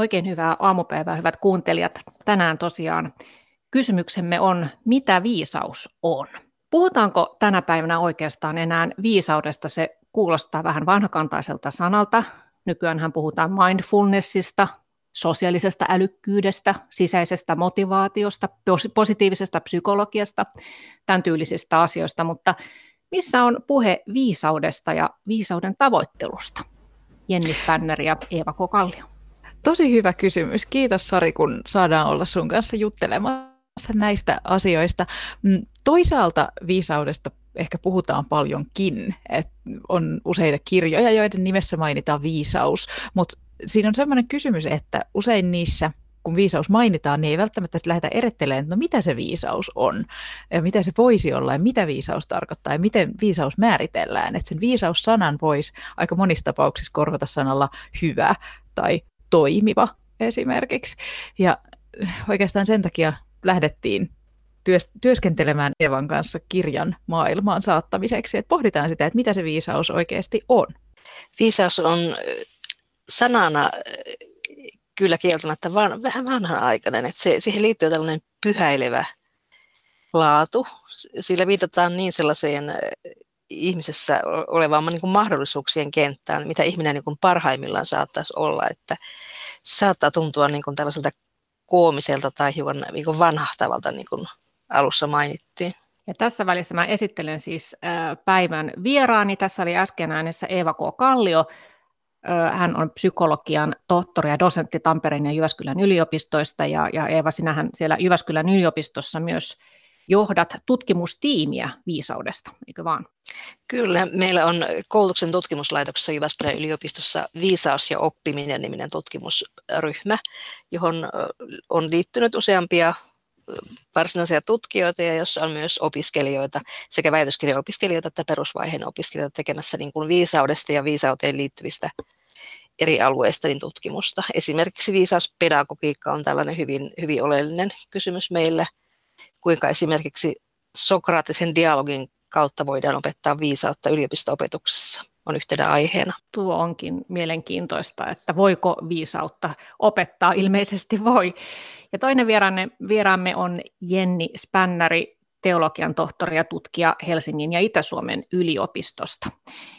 Oikein hyvää aamupäivää, hyvät kuuntelijat. Tänään tosiaan kysymyksemme on, mitä viisaus on? Puhutaanko tänä päivänä oikeastaan enää viisaudesta? Se kuulostaa vähän vanhakantaiselta sanalta. Nykyään puhutaan mindfulnessista, sosiaalisesta älykkyydestä, sisäisestä motivaatiosta, positiivisesta psykologiasta, tämän tyylisistä asioista, mutta missä on puhe viisaudesta ja viisauden tavoittelusta? Jenni Spänner ja Eeva Kokallio. Tosi hyvä kysymys. Kiitos Sari, kun saadaan olla sun kanssa juttelemassa näistä asioista. Mm, toisaalta viisaudesta ehkä puhutaan paljonkin, että on useita kirjoja, joiden nimessä mainitaan viisaus, mutta siinä on sellainen kysymys, että usein niissä kun viisaus mainitaan, niin ei välttämättä lähdetä erettelemään, että no mitä se viisaus on, ja mitä se voisi olla, ja mitä viisaus tarkoittaa, ja miten viisaus määritellään. Että sen viisaus-sanan voisi aika monissa tapauksissa korvata sanalla hyvä tai toimiva esimerkiksi. Ja oikeastaan sen takia lähdettiin työskentelemään Evan kanssa kirjan maailmaan saattamiseksi, että pohditaan sitä, että mitä se viisaus oikeasti on. Viisaus on sanana kyllä kieltämättä van, vähän vanhanaikainen, että se, siihen liittyy tällainen pyhäilevä laatu. Sillä viitataan niin sellaiseen ihmisessä olevaan niin kuin mahdollisuuksien kenttään, mitä ihminen niin kuin parhaimmillaan saattaisi olla, että saattaa tuntua niin kuin tällaiselta koomiselta tai hiukan niin kuin vanhahtavalta, niin kuin alussa mainittiin. Ja tässä välissä mä esittelen siis päivän vieraani. Tässä oli äsken äänessä Eeva K. Kallio. Hän on psykologian tohtori ja dosentti Tampereen ja Jyväskylän yliopistoista. Ja, ja Eeva, sinähän siellä Jyväskylän yliopistossa myös johdat tutkimustiimiä viisaudesta, eikö vaan? Kyllä, meillä on koulutuksen tutkimuslaitoksessa Jyväskylän yliopistossa Viisaus ja oppiminen niminen tutkimusryhmä, johon on liittynyt useampia varsinaisia tutkijoita ja jossa on myös opiskelijoita, sekä väitöskirjaopiskelijoita että perusvaiheen opiskelijoita tekemässä niin kuin viisaudesta ja viisauteen liittyvistä eri alueista niin tutkimusta. Esimerkiksi viisauspedagogiikka on tällainen hyvin, hyvin oleellinen kysymys meillä, kuinka esimerkiksi sokraattisen dialogin kautta voidaan opettaa viisautta yliopisto-opetuksessa on yhtenä aiheena. Tuo onkin mielenkiintoista, että voiko viisautta opettaa? Ilmeisesti voi. Ja toinen vieraamme, vieraamme on Jenni Spännäri, teologian tohtori ja tutkija Helsingin ja Itä-Suomen yliopistosta.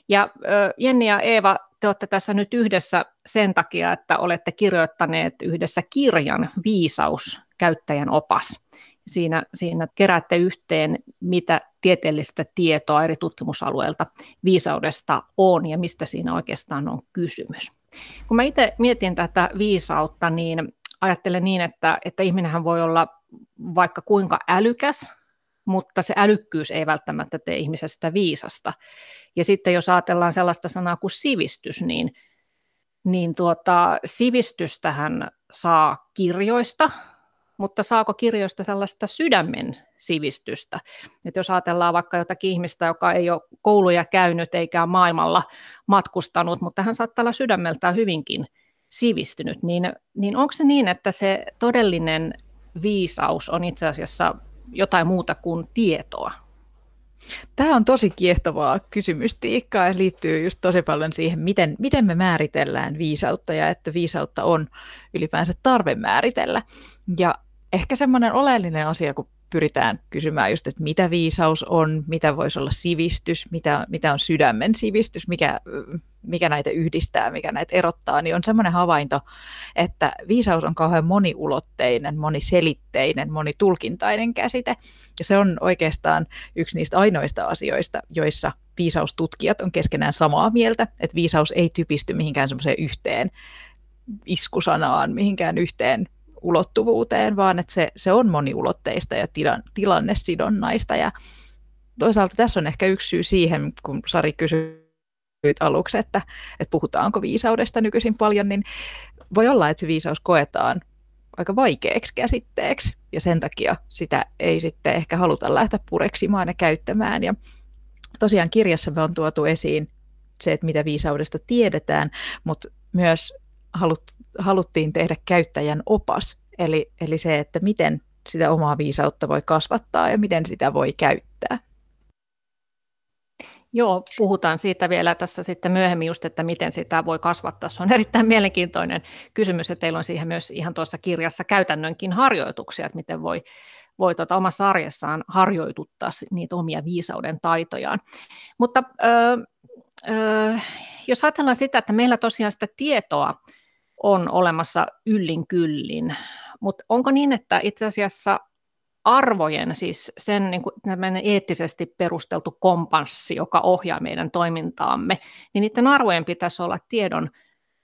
Ja Jenni ja Eeva, te olette tässä nyt yhdessä sen takia, että olette kirjoittaneet yhdessä kirjan Viisaus, käyttäjän opas. Siinä, siinä keräätte yhteen, mitä tieteellistä tietoa eri tutkimusalueilta viisaudesta on ja mistä siinä oikeastaan on kysymys. Kun mä itse mietin tätä viisautta, niin ajattelen niin, että, että ihminenhän voi olla vaikka kuinka älykäs, mutta se älykkyys ei välttämättä tee ihmisestä viisasta. Ja sitten jos ajatellaan sellaista sanaa kuin sivistys, niin, niin tuota, sivistystähän saa kirjoista, mutta saako kirjoista sellaista sydämen sivistystä? Et jos ajatellaan vaikka jotakin ihmistä, joka ei ole kouluja käynyt eikä maailmalla matkustanut, mutta hän saattaa olla sydämeltään hyvinkin sivistynyt, niin, niin onko se niin, että se todellinen viisaus on itse asiassa jotain muuta kuin tietoa? Tämä on tosi kiehtovaa kysymystiikkaa ja liittyy just tosi paljon siihen, miten, miten me määritellään viisautta ja että viisautta on ylipäänsä tarve määritellä. Ja ehkä semmoinen oleellinen asia, kun pyritään kysymään just, että mitä viisaus on, mitä voisi olla sivistys, mitä, mitä on sydämen sivistys, mikä, mikä näitä yhdistää, mikä näitä erottaa, niin on semmoinen havainto, että viisaus on kauhean moniulotteinen, moniselitteinen, monitulkintainen käsite. Ja se on oikeastaan yksi niistä ainoista asioista, joissa viisaustutkijat on keskenään samaa mieltä, että viisaus ei typisty mihinkään semmoiseen yhteen iskusanaan, mihinkään yhteen ulottuvuuteen, vaan että se, se on moniulotteista ja tilan, tilannesidonnaista. Ja toisaalta tässä on ehkä yksi syy siihen, kun Sari kysyi aluksi, että, että puhutaanko viisaudesta nykyisin paljon, niin voi olla, että se viisaus koetaan aika vaikeaksi käsitteeksi, ja sen takia sitä ei sitten ehkä haluta lähteä pureksimaan ja käyttämään. Ja tosiaan kirjassa me on tuotu esiin se, että mitä viisaudesta tiedetään, mutta myös halut, haluttiin tehdä käyttäjän opas, eli, eli se, että miten sitä omaa viisautta voi kasvattaa ja miten sitä voi käyttää. Joo, puhutaan siitä vielä tässä sitten myöhemmin just, että miten sitä voi kasvattaa. Se on erittäin mielenkiintoinen kysymys ja teillä on siihen myös ihan tuossa kirjassa käytännönkin harjoituksia, että miten voi, voi tuota omassa arjessaan harjoituttaa niitä omia viisauden taitojaan. Mutta ö, ö, jos ajatellaan sitä, että meillä tosiaan sitä tietoa on olemassa yllin kyllin, mutta onko niin, että itse asiassa arvojen, siis sen niin kuin, eettisesti perusteltu kompanssi, joka ohjaa meidän toimintaamme, niin niiden arvojen pitäisi olla tiedon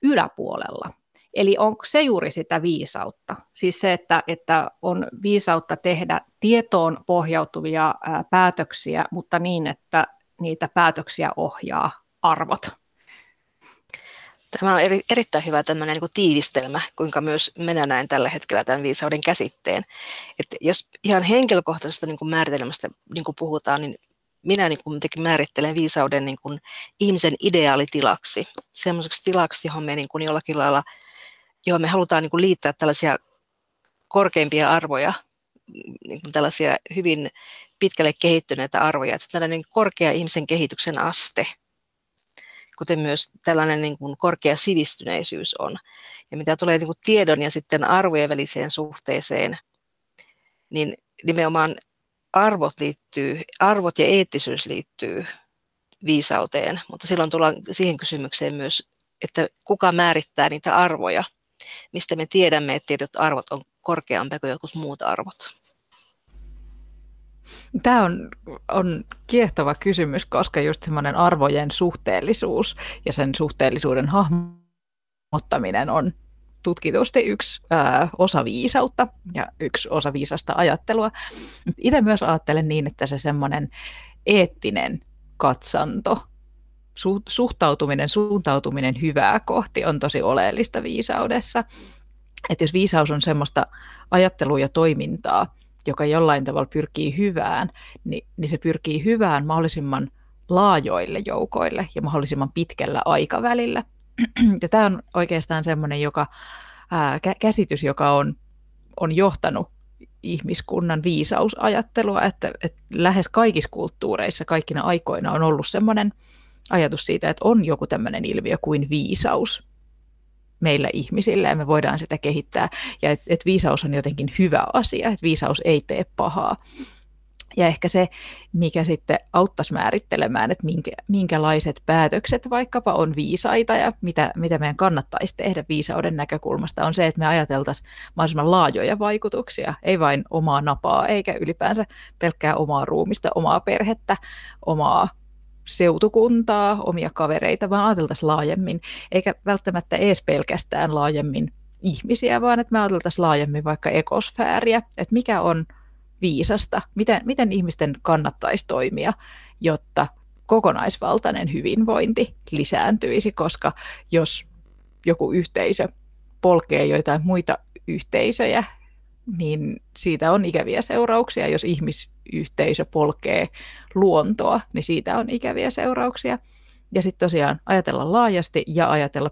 yläpuolella. Eli onko se juuri sitä viisautta? Siis se, että, että on viisautta tehdä tietoon pohjautuvia ää, päätöksiä, mutta niin, että niitä päätöksiä ohjaa arvot. Tämä on eri, erittäin hyvä tämmöinen niin kuin tiivistelmä, kuinka myös minä näen tällä hetkellä tämän viisauden käsitteen. Että jos ihan henkilökohtaisesta niin kuin määritelmästä niin kuin puhutaan, niin minä niin kuin määrittelen viisauden niin kuin ihmisen ideaalitilaksi, semmoiseksi tilaksi, johon me niin kuin jollakin lailla, johon me halutaan niin kuin liittää tällaisia korkeimpia arvoja, niin kuin tällaisia hyvin pitkälle kehittyneitä arvoja, että tällainen korkea ihmisen kehityksen aste – kuten myös tällainen niin kuin korkea sivistyneisyys on. Ja mitä tulee niin kuin tiedon ja sitten arvojen väliseen suhteeseen, niin nimenomaan arvot, liittyy, arvot ja eettisyys liittyy viisauteen, mutta silloin tullaan siihen kysymykseen myös, että kuka määrittää niitä arvoja, mistä me tiedämme, että tietyt arvot on korkeampia kuin jotkut muut arvot. Tämä on, on kiehtova kysymys, koska just semmoinen arvojen suhteellisuus ja sen suhteellisuuden hahmottaminen on tutkitusti yksi ää, osa viisautta ja yksi osa viisasta ajattelua. Itse myös ajattelen niin, että se semmoinen eettinen katsanto, su- suhtautuminen, suuntautuminen hyvää kohti on tosi oleellista viisaudessa. Että jos viisaus on semmoista ajattelua ja toimintaa, joka jollain tavalla pyrkii hyvään, niin, niin se pyrkii hyvään mahdollisimman laajoille joukoille ja mahdollisimman pitkällä aikavälillä. Ja tämä on oikeastaan semmoinen joka, ää, käsitys, joka on, on johtanut ihmiskunnan viisausajattelua, että, että lähes kaikissa kulttuureissa kaikkina aikoina on ollut semmoinen ajatus siitä, että on joku tämmöinen ilmiö kuin viisaus, meillä ihmisillä ja me voidaan sitä kehittää. Ja että et viisaus on jotenkin hyvä asia, että viisaus ei tee pahaa. Ja ehkä se, mikä sitten auttaisi määrittelemään, että minkä, minkälaiset päätökset vaikkapa on viisaita ja mitä, mitä meidän kannattaisi tehdä viisauden näkökulmasta, on se, että me ajateltaisiin mahdollisimman laajoja vaikutuksia, ei vain omaa napaa, eikä ylipäänsä pelkkää omaa ruumista, omaa perhettä, omaa seutukuntaa, omia kavereita, vaan ajateltaisiin laajemmin, eikä välttämättä edes pelkästään laajemmin ihmisiä, vaan että me ajateltaisiin laajemmin vaikka ekosfääriä, että mikä on viisasta, miten, miten ihmisten kannattaisi toimia, jotta kokonaisvaltainen hyvinvointi lisääntyisi, koska jos joku yhteisö polkee joitain muita yhteisöjä, niin siitä on ikäviä seurauksia. Jos ihmisyhteisö polkee luontoa, niin siitä on ikäviä seurauksia. Ja sitten tosiaan ajatella laajasti ja ajatella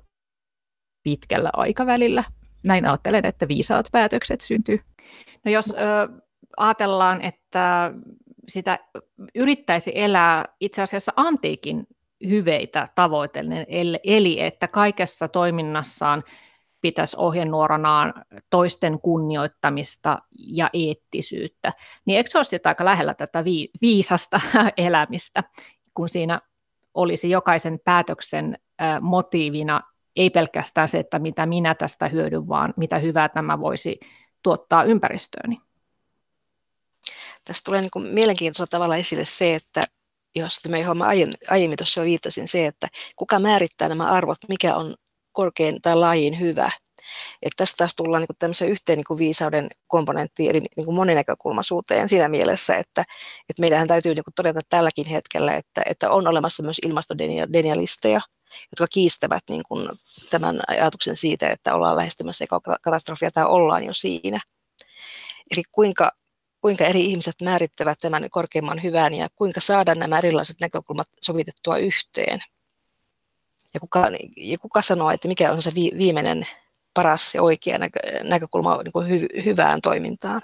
pitkällä aikavälillä. Näin ajattelen, että viisaat päätökset syntyy. No jos ö, ajatellaan, että sitä yrittäisi elää itse asiassa antiikin hyveitä tavoitellen, eli että kaikessa toiminnassaan pitäisi ohjenuoranaan toisten kunnioittamista ja eettisyyttä, niin eikö se ole aika lähellä tätä viisasta elämistä, kun siinä olisi jokaisen päätöksen motiivina ei pelkästään se, että mitä minä tästä hyödyn, vaan mitä hyvää tämä voisi tuottaa ympäristööni. Tässä tulee niin mielenkiintoisella tavalla esille se, että jos me johon aiemmin, aiemmin tuossa jo viittasin se, että kuka määrittää nämä arvot, mikä on korkein tai laajin hyvä. Että tästä taas tullaan niin tämmöisen yhteen niin viisauden komponenttiin, eli niin moninäkökulmaisuuteen siinä mielessä, että, että meidän täytyy niin todeta tälläkin hetkellä, että, että on olemassa myös ilmastodenialisteja, jotka kiistävät niin kuin tämän ajatuksen siitä, että ollaan lähestymässä katastrofia tai ollaan jo siinä. Eli kuinka, kuinka eri ihmiset määrittävät tämän korkeimman hyvän ja kuinka saada nämä erilaiset näkökulmat sovitettua yhteen. Ja kuka, ja kuka sanoo, että mikä on se viimeinen paras ja oikea näkö, näkökulma niin kuin hy, hyvään toimintaan?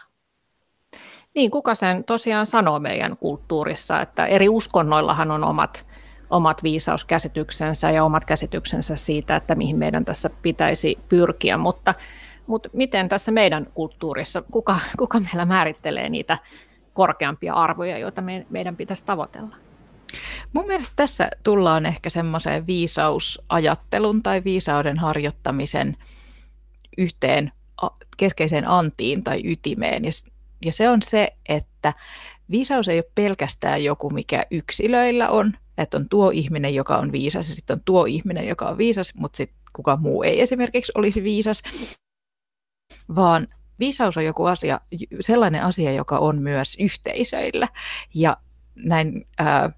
Niin, kuka sen tosiaan sanoo meidän kulttuurissa, että eri uskonnoillahan on omat omat viisauskäsityksensä ja omat käsityksensä siitä, että mihin meidän tässä pitäisi pyrkiä, mutta, mutta miten tässä meidän kulttuurissa, kuka, kuka meillä määrittelee niitä korkeampia arvoja, joita me, meidän pitäisi tavoitella? Mun mielestä tässä tullaan ehkä semmoiseen viisausajattelun tai viisauden harjoittamisen yhteen keskeiseen antiin tai ytimeen. Ja se on se, että viisaus ei ole pelkästään joku, mikä yksilöillä on, että on tuo ihminen, joka on viisas, ja sitten on tuo ihminen, joka on viisas, mutta sitten kukaan muu ei esimerkiksi olisi viisas, vaan viisaus on joku asia, sellainen asia, joka on myös yhteisöillä. Ja näin ää,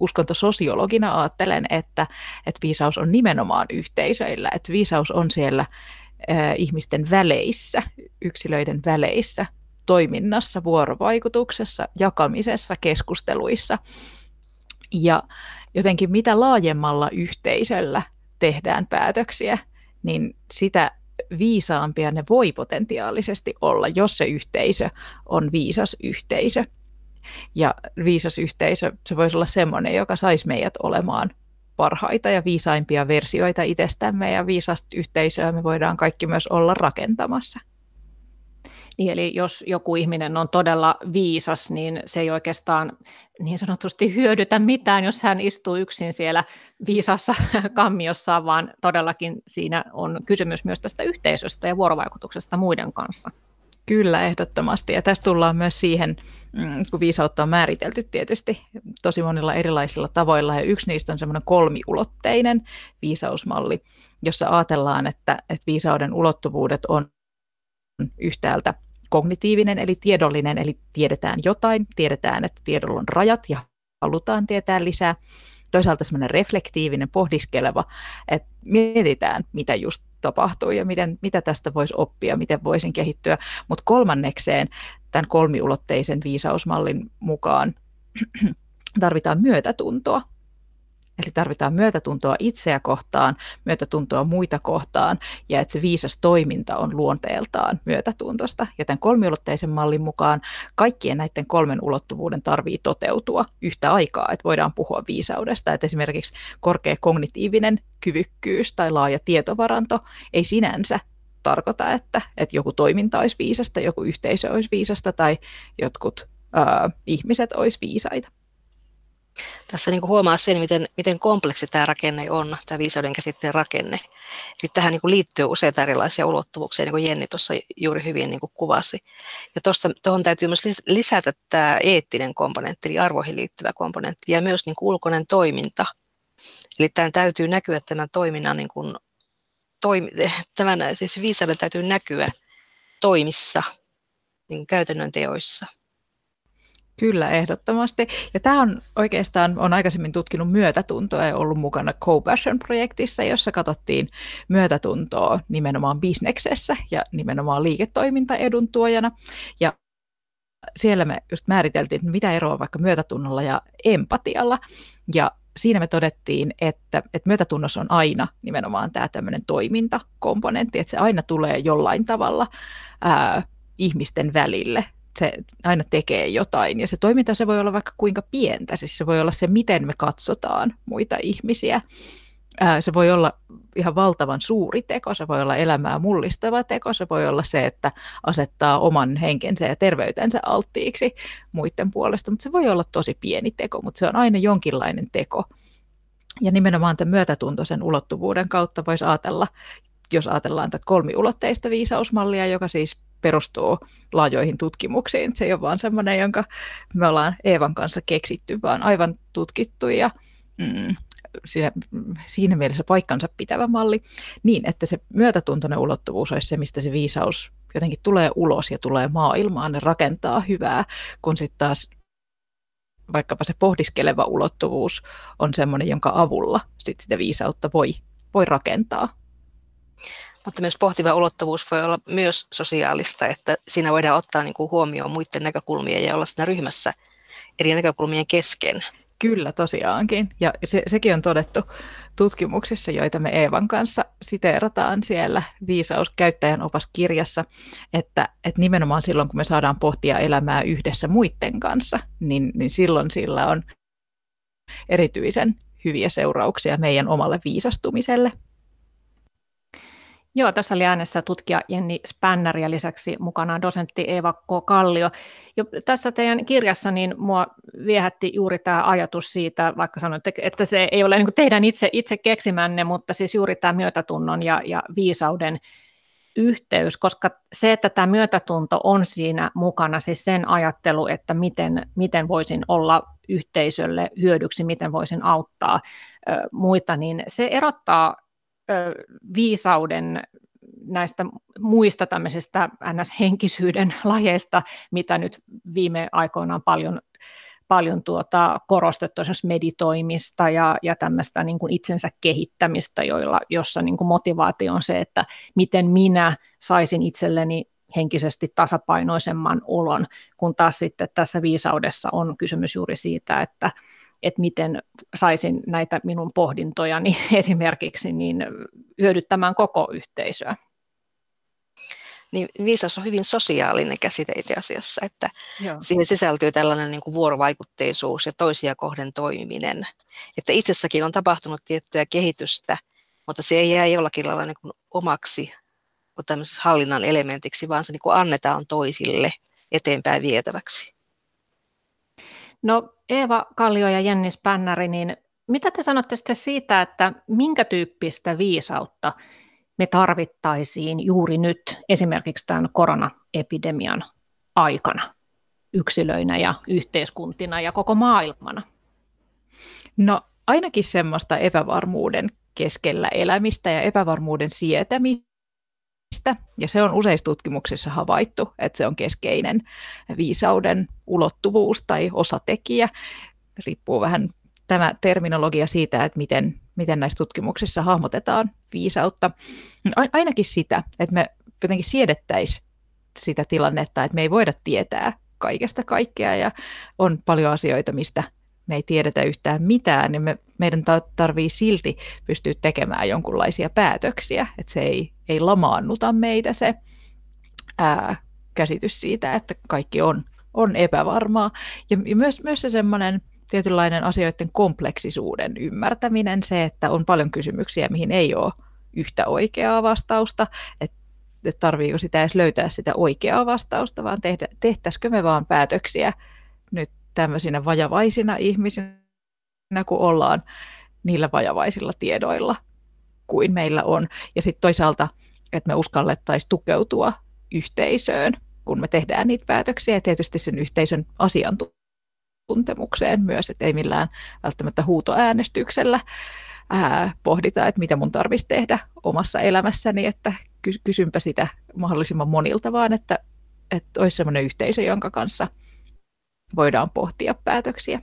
uskontososiologina ajattelen, että, että viisaus on nimenomaan yhteisöillä, että viisaus on siellä ihmisten väleissä, yksilöiden väleissä, toiminnassa, vuorovaikutuksessa, jakamisessa, keskusteluissa. Ja jotenkin mitä laajemmalla yhteisöllä tehdään päätöksiä, niin sitä viisaampia ne voi potentiaalisesti olla, jos se yhteisö on viisas yhteisö. Ja viisas yhteisö, se voisi olla semmoinen, joka saisi meidät olemaan parhaita ja viisaimpia versioita itsestämme ja viisasta yhteisöä me voidaan kaikki myös olla rakentamassa. Niin, eli jos joku ihminen on todella viisas, niin se ei oikeastaan niin sanotusti hyödytä mitään, jos hän istuu yksin siellä viisassa kammiossa, vaan todellakin siinä on kysymys myös tästä yhteisöstä ja vuorovaikutuksesta muiden kanssa. Kyllä, ehdottomasti. Ja tässä tullaan myös siihen, mm, kun viisautta on määritelty tietysti tosi monilla erilaisilla tavoilla, ja yksi niistä on semmoinen kolmiulotteinen viisausmalli, jossa ajatellaan, että, että viisauden ulottuvuudet on yhtäältä kognitiivinen eli tiedollinen, eli tiedetään jotain, tiedetään, että tiedolla on rajat ja halutaan tietää lisää. Toisaalta semmoinen reflektiivinen, pohdiskeleva, että mietitään, mitä just tapahtuu ja miten, mitä tästä voisi oppia, miten voisin kehittyä. Mutta kolmannekseen tämän kolmiulotteisen viisausmallin mukaan tarvitaan myötätuntoa. Eli tarvitaan myötätuntoa itseä kohtaan, myötätuntoa muita kohtaan ja että se viisas toiminta on luonteeltaan myötätuntosta. Ja tämän kolmiulotteisen mallin mukaan kaikkien näiden kolmen ulottuvuuden tarvii toteutua yhtä aikaa, että voidaan puhua viisaudesta. Että esimerkiksi korkea kognitiivinen kyvykkyys tai laaja tietovaranto ei sinänsä tarkoita, että, että joku toiminta olisi viisasta, joku yhteisö olisi viisasta tai jotkut ää, ihmiset olisi viisaita tässä niin kuin huomaa sen, miten, miten kompleksi tämä rakenne on, tämä viisauden käsitteen rakenne. Eli tähän niin kuin liittyy useita erilaisia ulottuvuuksia, niin kuin Jenni tuossa juuri hyvin niin kuin kuvasi. Ja tuohon täytyy myös lisätä tämä eettinen komponentti, eli arvoihin liittyvä komponentti, ja myös niin kuin ulkoinen toiminta. Eli tämän täytyy näkyä tämän toiminnan, niin kuin, toimi, tämän, siis viisauden täytyy näkyä toimissa, niin käytännön teoissa. Kyllä, ehdottomasti. Ja tämä on oikeastaan, on aikaisemmin tutkinut myötätuntoa ja ollut mukana Co-Passion-projektissa, jossa katsottiin myötätuntoa nimenomaan bisneksessä ja nimenomaan liiketoimintaedun tuojana. Ja siellä me just määriteltiin, että mitä eroa vaikka myötätunnolla ja empatialla. Ja siinä me todettiin, että, että myötätunnossa on aina nimenomaan tämä tämmöinen toimintakomponentti, että se aina tulee jollain tavalla ää, ihmisten välille se aina tekee jotain. Ja se toiminta se voi olla vaikka kuinka pientä, siis se voi olla se, miten me katsotaan muita ihmisiä. Se voi olla ihan valtavan suuri teko, se voi olla elämää mullistava teko, se voi olla se, että asettaa oman henkensä ja terveytensä alttiiksi muiden puolesta, mutta se voi olla tosi pieni teko, mutta se on aina jonkinlainen teko. Ja nimenomaan tämän myötätuntoisen ulottuvuuden kautta voisi ajatella, jos ajatellaan tätä kolmiulotteista viisausmallia, joka siis perustuu laajoihin tutkimuksiin. Se ei ole vaan semmoinen, jonka me ollaan Eevan kanssa keksitty, vaan aivan tutkittu ja mm, siinä, siinä mielessä paikkansa pitävä malli, niin että se myötätuntoinen ulottuvuus olisi se, mistä se viisaus jotenkin tulee ulos ja tulee maailmaan ja rakentaa hyvää, kun sitten taas vaikkapa se pohdiskeleva ulottuvuus on semmoinen, jonka avulla sit sitä viisautta voi, voi rakentaa mutta myös pohtiva ulottuvuus voi olla myös sosiaalista, että siinä voidaan ottaa niin kuin huomioon muiden näkökulmia ja olla siinä ryhmässä eri näkökulmien kesken. Kyllä, tosiaankin. Ja se, sekin on todettu tutkimuksissa, joita me Eevan kanssa siteerataan siellä viisauskäyttäjän opaskirjassa, että, että nimenomaan silloin, kun me saadaan pohtia elämää yhdessä muiden kanssa, niin, niin silloin sillä on erityisen hyviä seurauksia meidän omalle viisastumiselle. Joo, tässä oli äänessä tutkija Jenni Spänner ja lisäksi mukana dosentti Eeva K. Kallio. Jo tässä teidän kirjassa niin mua viehätti juuri tämä ajatus siitä, vaikka sanoitte, että se ei ole niin teidän itse, itse keksimänne, mutta siis juuri tämä myötätunnon ja, ja viisauden yhteys, koska se, että tämä myötätunto on siinä mukana, siis sen ajattelu, että miten, miten voisin olla yhteisölle hyödyksi, miten voisin auttaa ö, muita, niin se erottaa viisauden näistä muista tämmöisistä ns-henkisyyden lajeista, mitä nyt viime aikoina on paljon, paljon tuota, korostettu, esimerkiksi meditoimista ja, ja tämmöistä niin kuin itsensä kehittämistä, joilla, jossa niin kuin motivaatio on se, että miten minä saisin itselleni henkisesti tasapainoisemman olon, kun taas sitten tässä viisaudessa on kysymys juuri siitä, että, että miten saisin näitä minun pohdintojani esimerkiksi niin hyödyttämään koko yhteisöä. Niin viisaus on hyvin sosiaalinen käsite itse asiassa, että Joo. siihen sisältyy tällainen niin kuin vuorovaikutteisuus ja toisia kohden toimiminen. Että itsessäkin on tapahtunut tiettyä kehitystä, mutta se ei jää jollakin lailla niin kuin omaksi hallinnan elementiksi, vaan se niin kuin annetaan toisille eteenpäin vietäväksi. No Eeva Kallio ja Jenni Spännäri, niin mitä te sanotte sitten siitä, että minkä tyyppistä viisautta me tarvittaisiin juuri nyt esimerkiksi tämän koronaepidemian aikana yksilöinä ja yhteiskuntina ja koko maailmana? No ainakin semmoista epävarmuuden keskellä elämistä ja epävarmuuden sietämistä ja se on useissa tutkimuksissa havaittu, että se on keskeinen viisauden ulottuvuus tai osatekijä. Riippuu vähän tämä terminologia siitä, että miten, miten näissä tutkimuksissa hahmotetaan viisautta. Ainakin sitä, että me jotenkin siedettäisiin sitä tilannetta, että me ei voida tietää kaikesta kaikkea ja on paljon asioita, mistä me ei tiedetä yhtään mitään, niin me, meidän tarvii silti pystyä tekemään jonkunlaisia päätöksiä, että se ei, ei lamaannuta meitä se ää, käsitys siitä, että kaikki on, on epävarmaa. Ja, ja myös, myös se semmoinen tietynlainen asioiden kompleksisuuden ymmärtäminen, se, että on paljon kysymyksiä, mihin ei ole yhtä oikeaa vastausta, että että tarviiko sitä edes löytää sitä oikeaa vastausta, vaan tehdä, tehtäisikö me vaan päätöksiä nyt tämmöisinä vajavaisina ihmisinä, kun ollaan niillä vajavaisilla tiedoilla kuin meillä on. Ja sitten toisaalta, että me uskallettaisiin tukeutua yhteisöön, kun me tehdään niitä päätöksiä, ja tietysti sen yhteisön asiantuntemukseen myös, että ei millään välttämättä huutoäänestyksellä ää, pohdita, että mitä mun tarvitsisi tehdä omassa elämässäni, että kysynpä sitä mahdollisimman monilta, vaan että, että olisi sellainen yhteisö, jonka kanssa – voidaan pohtia päätöksiä.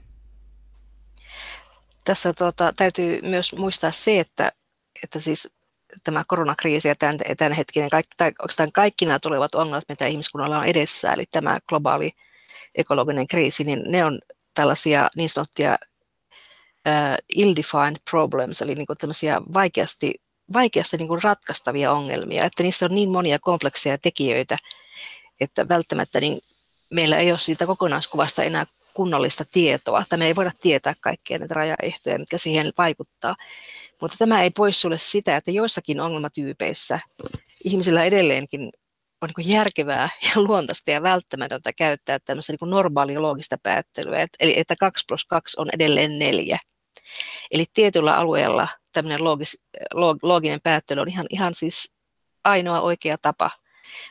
Tässä tuota, täytyy myös muistaa se, että, että siis tämä koronakriisi ja tämän, tämänhetkinen, kaikki, tai oikeastaan kaikki nämä tulevat ongelmat, mitä ihmiskunnalla on edessä, eli tämä globaali ekologinen kriisi, niin ne on tällaisia niin sanottuja uh, ill-defined problems, eli niin kuin tämmöisiä vaikeasti, vaikeasti niin kuin ratkaistavia ongelmia, että niissä on niin monia komplekseja tekijöitä, että välttämättä niin meillä ei ole siitä kokonaiskuvasta enää kunnollista tietoa, tai me ei voida tietää kaikkia näitä rajaehtoja, mitkä siihen vaikuttaa. Mutta tämä ei poissulje sitä, että joissakin ongelmatyypeissä ihmisillä edelleenkin on niin järkevää ja luontaista ja välttämätöntä käyttää tämmöistä niin normaalia loogista päättelyä, eli että 2 plus 2 on edelleen neljä. Eli tietyllä alueella tämmöinen loogis, looginen päättely on ihan, ihan siis ainoa oikea tapa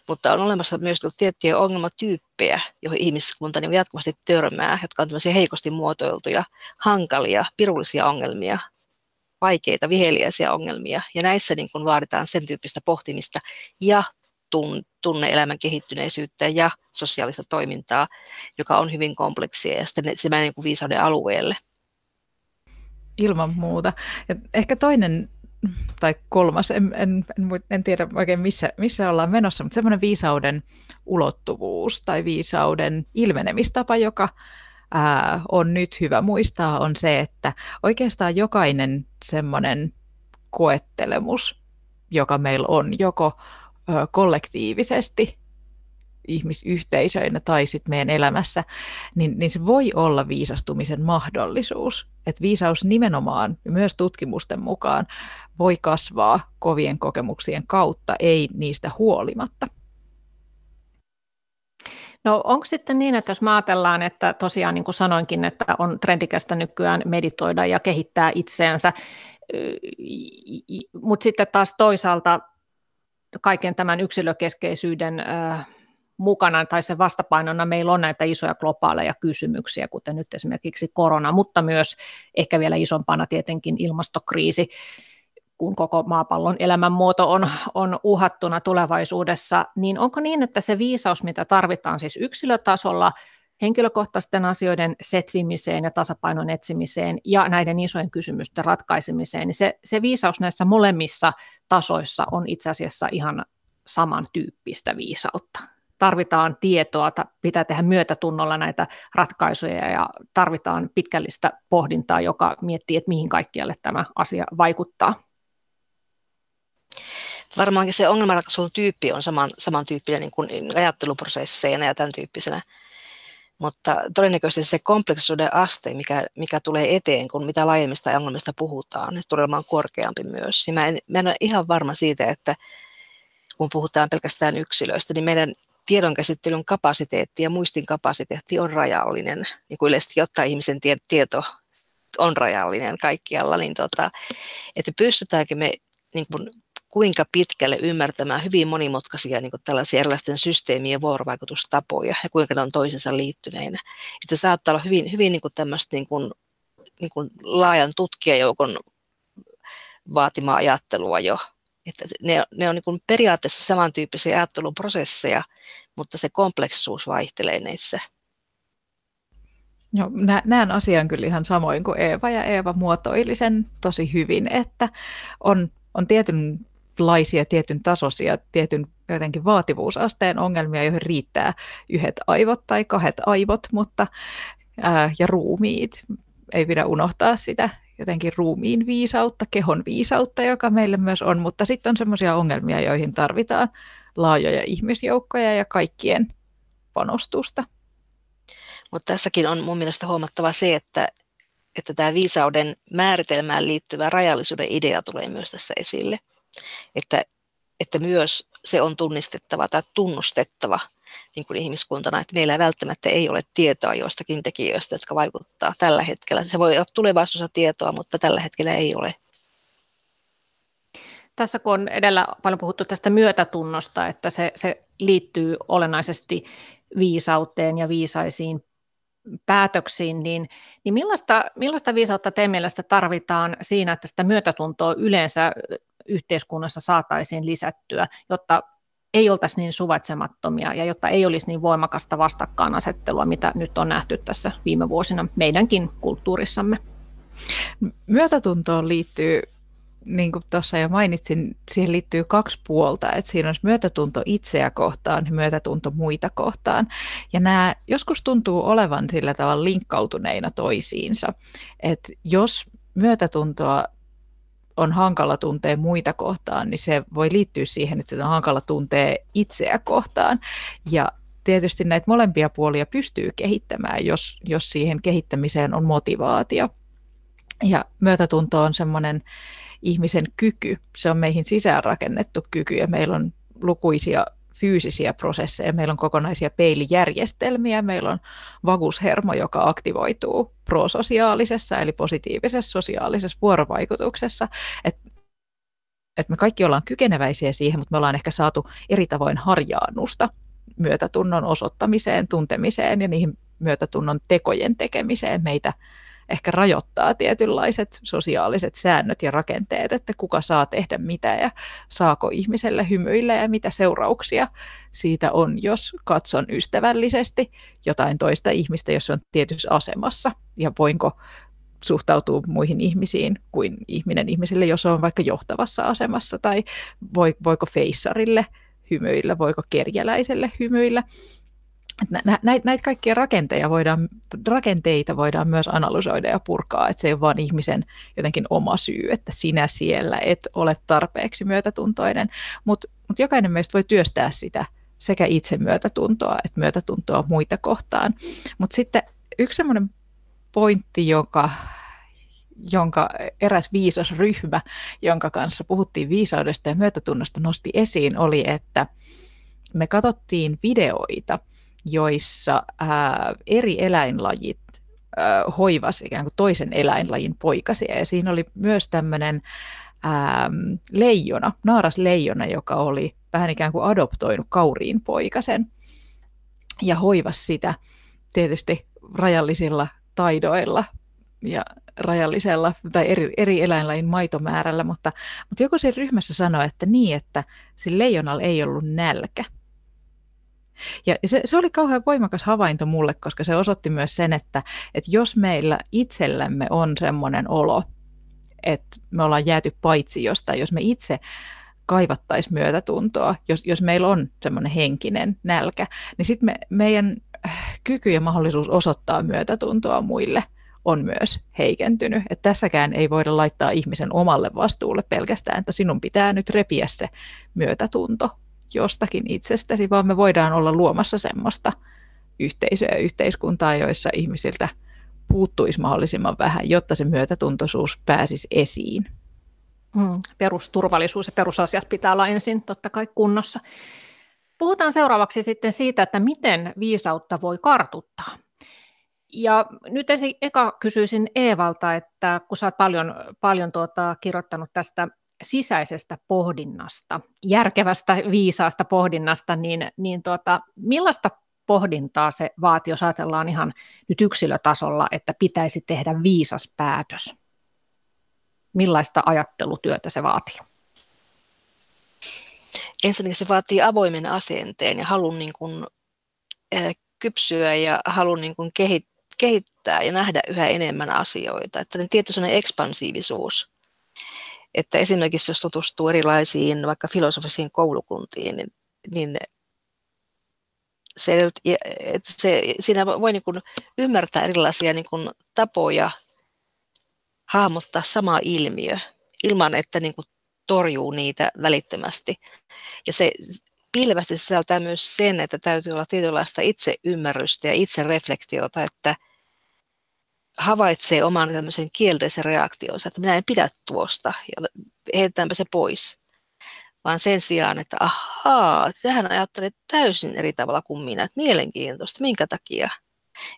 mutta on olemassa myös tiettyjä ongelmatyyppejä, joihin ihmiskunta niin jatkuvasti törmää, jotka on heikosti muotoiltuja, hankalia, pirullisia ongelmia, vaikeita, viheliäisiä ongelmia. Ja näissä niin kun vaaditaan sen tyyppistä pohtimista ja tunne-elämän kehittyneisyyttä ja sosiaalista toimintaa, joka on hyvin kompleksia ja sitten se menee niin viisauden alueelle. Ilman muuta. Ja ehkä toinen tai kolmas, en, en, en, en tiedä oikein missä, missä ollaan menossa, mutta semmoinen viisauden ulottuvuus tai viisauden ilmenemistapa, joka ää, on nyt hyvä muistaa, on se, että oikeastaan jokainen semmoinen koettelemus, joka meillä on joko ö, kollektiivisesti ihmisyhteisöinä tai sitten meidän elämässä, niin, niin se voi olla viisastumisen mahdollisuus. Et viisaus nimenomaan myös tutkimusten mukaan voi kasvaa kovien kokemuksien kautta, ei niistä huolimatta. No onko sitten niin, että jos ajatellaan, että tosiaan niin kuin sanoinkin, että on trendikästä nykyään meditoida ja kehittää itseänsä, mutta sitten taas toisaalta kaiken tämän yksilökeskeisyyden mukana tai sen vastapainona meillä on näitä isoja globaaleja kysymyksiä, kuten nyt esimerkiksi korona, mutta myös ehkä vielä isompana tietenkin ilmastokriisi, kun koko maapallon elämänmuoto on, on uhattuna tulevaisuudessa, niin onko niin, että se viisaus, mitä tarvitaan siis yksilötasolla, henkilökohtaisten asioiden setvimiseen ja tasapainon etsimiseen ja näiden isojen kysymysten ratkaisemiseen, niin se, se viisaus näissä molemmissa tasoissa on itse asiassa ihan samantyyppistä viisautta. Tarvitaan tietoa, pitää tehdä myötätunnolla näitä ratkaisuja ja tarvitaan pitkällistä pohdintaa, joka miettii, että mihin kaikkialle tämä asia vaikuttaa. Varmaankin se ongelmanratkaisun tyyppi on saman, samantyyppinen niin kuin ajatteluprosesseina ja tämän tyyppisenä mutta todennäköisesti se kompleksisuuden aste, mikä, mikä tulee eteen, kun mitä laajemmista ongelmista puhutaan, niin tulee olemaan korkeampi myös. Ja mä, en, mä en ole ihan varma siitä, että kun puhutaan pelkästään yksilöistä, niin meidän tiedonkäsittelyn kapasiteetti ja muistin kapasiteetti on rajallinen. Niin kuin yleisesti ottaa ihmisen tie, tieto on rajallinen kaikkialla, niin tota, että pystytäänkö me niin kuin kuinka pitkälle ymmärtämään hyvin monimutkaisia niin kuin tällaisia erilaisten systeemien vuorovaikutustapoja ja kuinka ne on toisensa liittyneinä. Että se saattaa olla hyvin, hyvin niin kuin tämmöistä niin kuin, niin kuin laajan tutkijajoukon vaatimaa ajattelua jo. Että ne, ne on niin kuin periaatteessa samantyyppisiä ajatteluprosesseja, mutta se kompleksisuus vaihtelee niissä. Joo, näen asian kyllä ihan samoin kuin Eeva, ja Eeva muotoili sen tosi hyvin, että on, on tietyn laisia tietyn tasoisia, tietyn jotenkin vaativuusasteen ongelmia, joihin riittää yhdet aivot tai kahdet aivot, mutta ää, ja ruumiit. Ei pidä unohtaa sitä jotenkin ruumiin viisautta, kehon viisautta, joka meillä myös on, mutta sitten on sellaisia ongelmia, joihin tarvitaan laajoja ihmisjoukkoja ja kaikkien panostusta. Mutta tässäkin on mun mielestä huomattava se, että, että tämä viisauden määritelmään liittyvä rajallisuuden idea tulee myös tässä esille että, että myös se on tunnistettava tai tunnustettava niin kuin ihmiskuntana, että meillä välttämättä ei ole tietoa joistakin tekijöistä, jotka vaikuttaa tällä hetkellä. Se voi olla tulevaisuudessa tietoa, mutta tällä hetkellä ei ole. Tässä kun on edellä paljon puhuttu tästä myötätunnosta, että se, se liittyy olennaisesti viisauteen ja viisaisiin päätöksiin, niin, niin millaista, millaista viisautta teidän mielestä tarvitaan siinä, että sitä myötätuntoa yleensä yhteiskunnassa saataisiin lisättyä, jotta ei oltaisi niin suvaitsemattomia ja jotta ei olisi niin voimakasta vastakkainasettelua, mitä nyt on nähty tässä viime vuosina meidänkin kulttuurissamme. Myötätuntoon liittyy, niin kuin tuossa jo mainitsin, siihen liittyy kaksi puolta. Että siinä on myötätunto itseä kohtaan ja myötätunto muita kohtaan. Ja nämä joskus tuntuu olevan sillä tavalla linkkautuneina toisiinsa. Että jos myötätuntoa on hankala tuntea muita kohtaan, niin se voi liittyä siihen, että se on hankala tuntea itseä kohtaan. Ja tietysti näitä molempia puolia pystyy kehittämään, jos, jos siihen kehittämiseen on motivaatio. Ja myötätunto on semmoinen ihmisen kyky, se on meihin sisäänrakennettu kyky ja meillä on lukuisia fyysisiä prosesseja. Meillä on kokonaisia peilijärjestelmiä, meillä on vagushermo, joka aktivoituu prososiaalisessa eli positiivisessa sosiaalisessa vuorovaikutuksessa. Et, et me kaikki ollaan kykeneväisiä siihen, mutta me ollaan ehkä saatu eri tavoin harjaannusta myötätunnon osoittamiseen, tuntemiseen ja niihin myötätunnon tekojen tekemiseen meitä ehkä rajoittaa tietynlaiset sosiaaliset säännöt ja rakenteet, että kuka saa tehdä mitä ja saako ihmiselle hymyillä ja mitä seurauksia siitä on, jos katson ystävällisesti jotain toista ihmistä, jos on tietyssä asemassa. Ja voinko suhtautuu muihin ihmisiin kuin ihminen ihmiselle, jos on vaikka johtavassa asemassa, tai voiko feissarille hymyillä, voiko kerjäläiselle hymyillä näitä, näitä kaikkia rakenteita voidaan, rakenteita voidaan myös analysoida ja purkaa, että se ei ole vain ihmisen jotenkin oma syy, että sinä siellä et ole tarpeeksi myötätuntoinen, mutta mut jokainen meistä voi työstää sitä sekä itsemyötätuntoa että myötätuntoa muita kohtaan. Mutta sitten yksi semmoinen pointti, joka, jonka eräs viisas ryhmä, jonka kanssa puhuttiin viisaudesta ja myötätunnosta, nosti esiin, oli, että me katsottiin videoita, joissa ää, eri eläinlajit ää, hoivasi ikään kuin toisen eläinlajin poikasia. Ja siinä oli myös tämmöinen leijona, naaras leijona, joka oli vähän ikään kuin adoptoinut kauriin poikasen ja hoivasi sitä tietysti rajallisilla taidoilla ja rajallisella tai eri, eri eläinlajin maitomäärällä, mutta, mutta joku siinä ryhmässä sanoi, että niin, että sillä leijonalla ei ollut nälkä. Ja se, se oli kauhean voimakas havainto mulle, koska se osoitti myös sen, että, että jos meillä itsellämme on semmoinen olo, että me ollaan jääty paitsi jostain, jos me itse kaivattaisiin myötätuntoa, jos, jos meillä on semmoinen henkinen nälkä, niin sitten me, meidän äh, kyky ja mahdollisuus osoittaa myötätuntoa muille on myös heikentynyt. Et tässäkään ei voida laittaa ihmisen omalle vastuulle pelkästään, että sinun pitää nyt repiä se myötätunto jostakin itsestäsi, vaan me voidaan olla luomassa semmoista yhteisöä ja yhteiskuntaa, joissa ihmisiltä puuttuisi mahdollisimman vähän, jotta se myötätuntoisuus pääsisi esiin. Mm, perusturvallisuus ja perusasiat pitää olla ensin totta kai kunnossa. Puhutaan seuraavaksi sitten siitä, että miten viisautta voi kartuttaa. Ja nyt esi- eka kysyisin Eevalta, että kun sä oot paljon, paljon tuota, kirjoittanut tästä sisäisestä pohdinnasta, järkevästä, viisaasta pohdinnasta, niin, niin tuota, millaista pohdintaa se vaatii, jos ajatellaan ihan nyt yksilötasolla, että pitäisi tehdä viisas päätös? Millaista ajattelutyötä se vaatii? Ensinnäkin se vaatii avoimen asenteen ja halun niin kuin, äh, kypsyä ja halun niin kuin kehittää ja nähdä yhä enemmän asioita. Että tietty sellainen ekspansiivisuus. Että esimerkiksi jos tutustuu erilaisiin vaikka filosofisiin koulukuntiin, niin, niin se, että se, siinä voi niin kuin ymmärtää erilaisia niin kuin tapoja hahmottaa sama ilmiö ilman, että niin kuin torjuu niitä välittömästi. Ja se pilvästi sisältää myös sen, että täytyy olla tietynlaista itseymmärrystä ja itsereflektiota, että havaitsee oman tämmöisen kielteisen reaktionsa, että minä en pidä tuosta ja heitetäänpä se pois vaan sen sijaan, että ahaa, tähän ajattelet täysin eri tavalla kuin minä, että mielenkiintoista, minkä takia.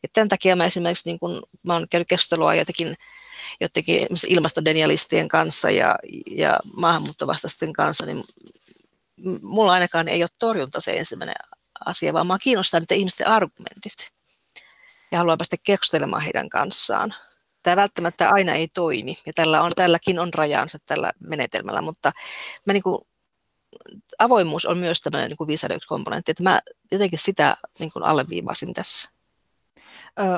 Et tämän takia mä esimerkiksi, niin kun mä oon käynyt keskustelua jotenkin, jotenkin ilmastodenialistien kanssa ja, ja maahanmuuttovastaisten kanssa, niin mulla ainakaan ei ole torjunta se ensimmäinen asia, vaan mä kiinnostaa niitä ihmisten argumentit. Ja haluan päästä keskustelemaan heidän kanssaan. Tämä välttämättä aina ei toimi, ja tällä on, tälläkin on rajansa tällä menetelmällä, mutta mä niin kuin avoimuus on myös tämmöinen niin viisauden komponentti, että mä jotenkin sitä niin kuin alleviivasin tässä.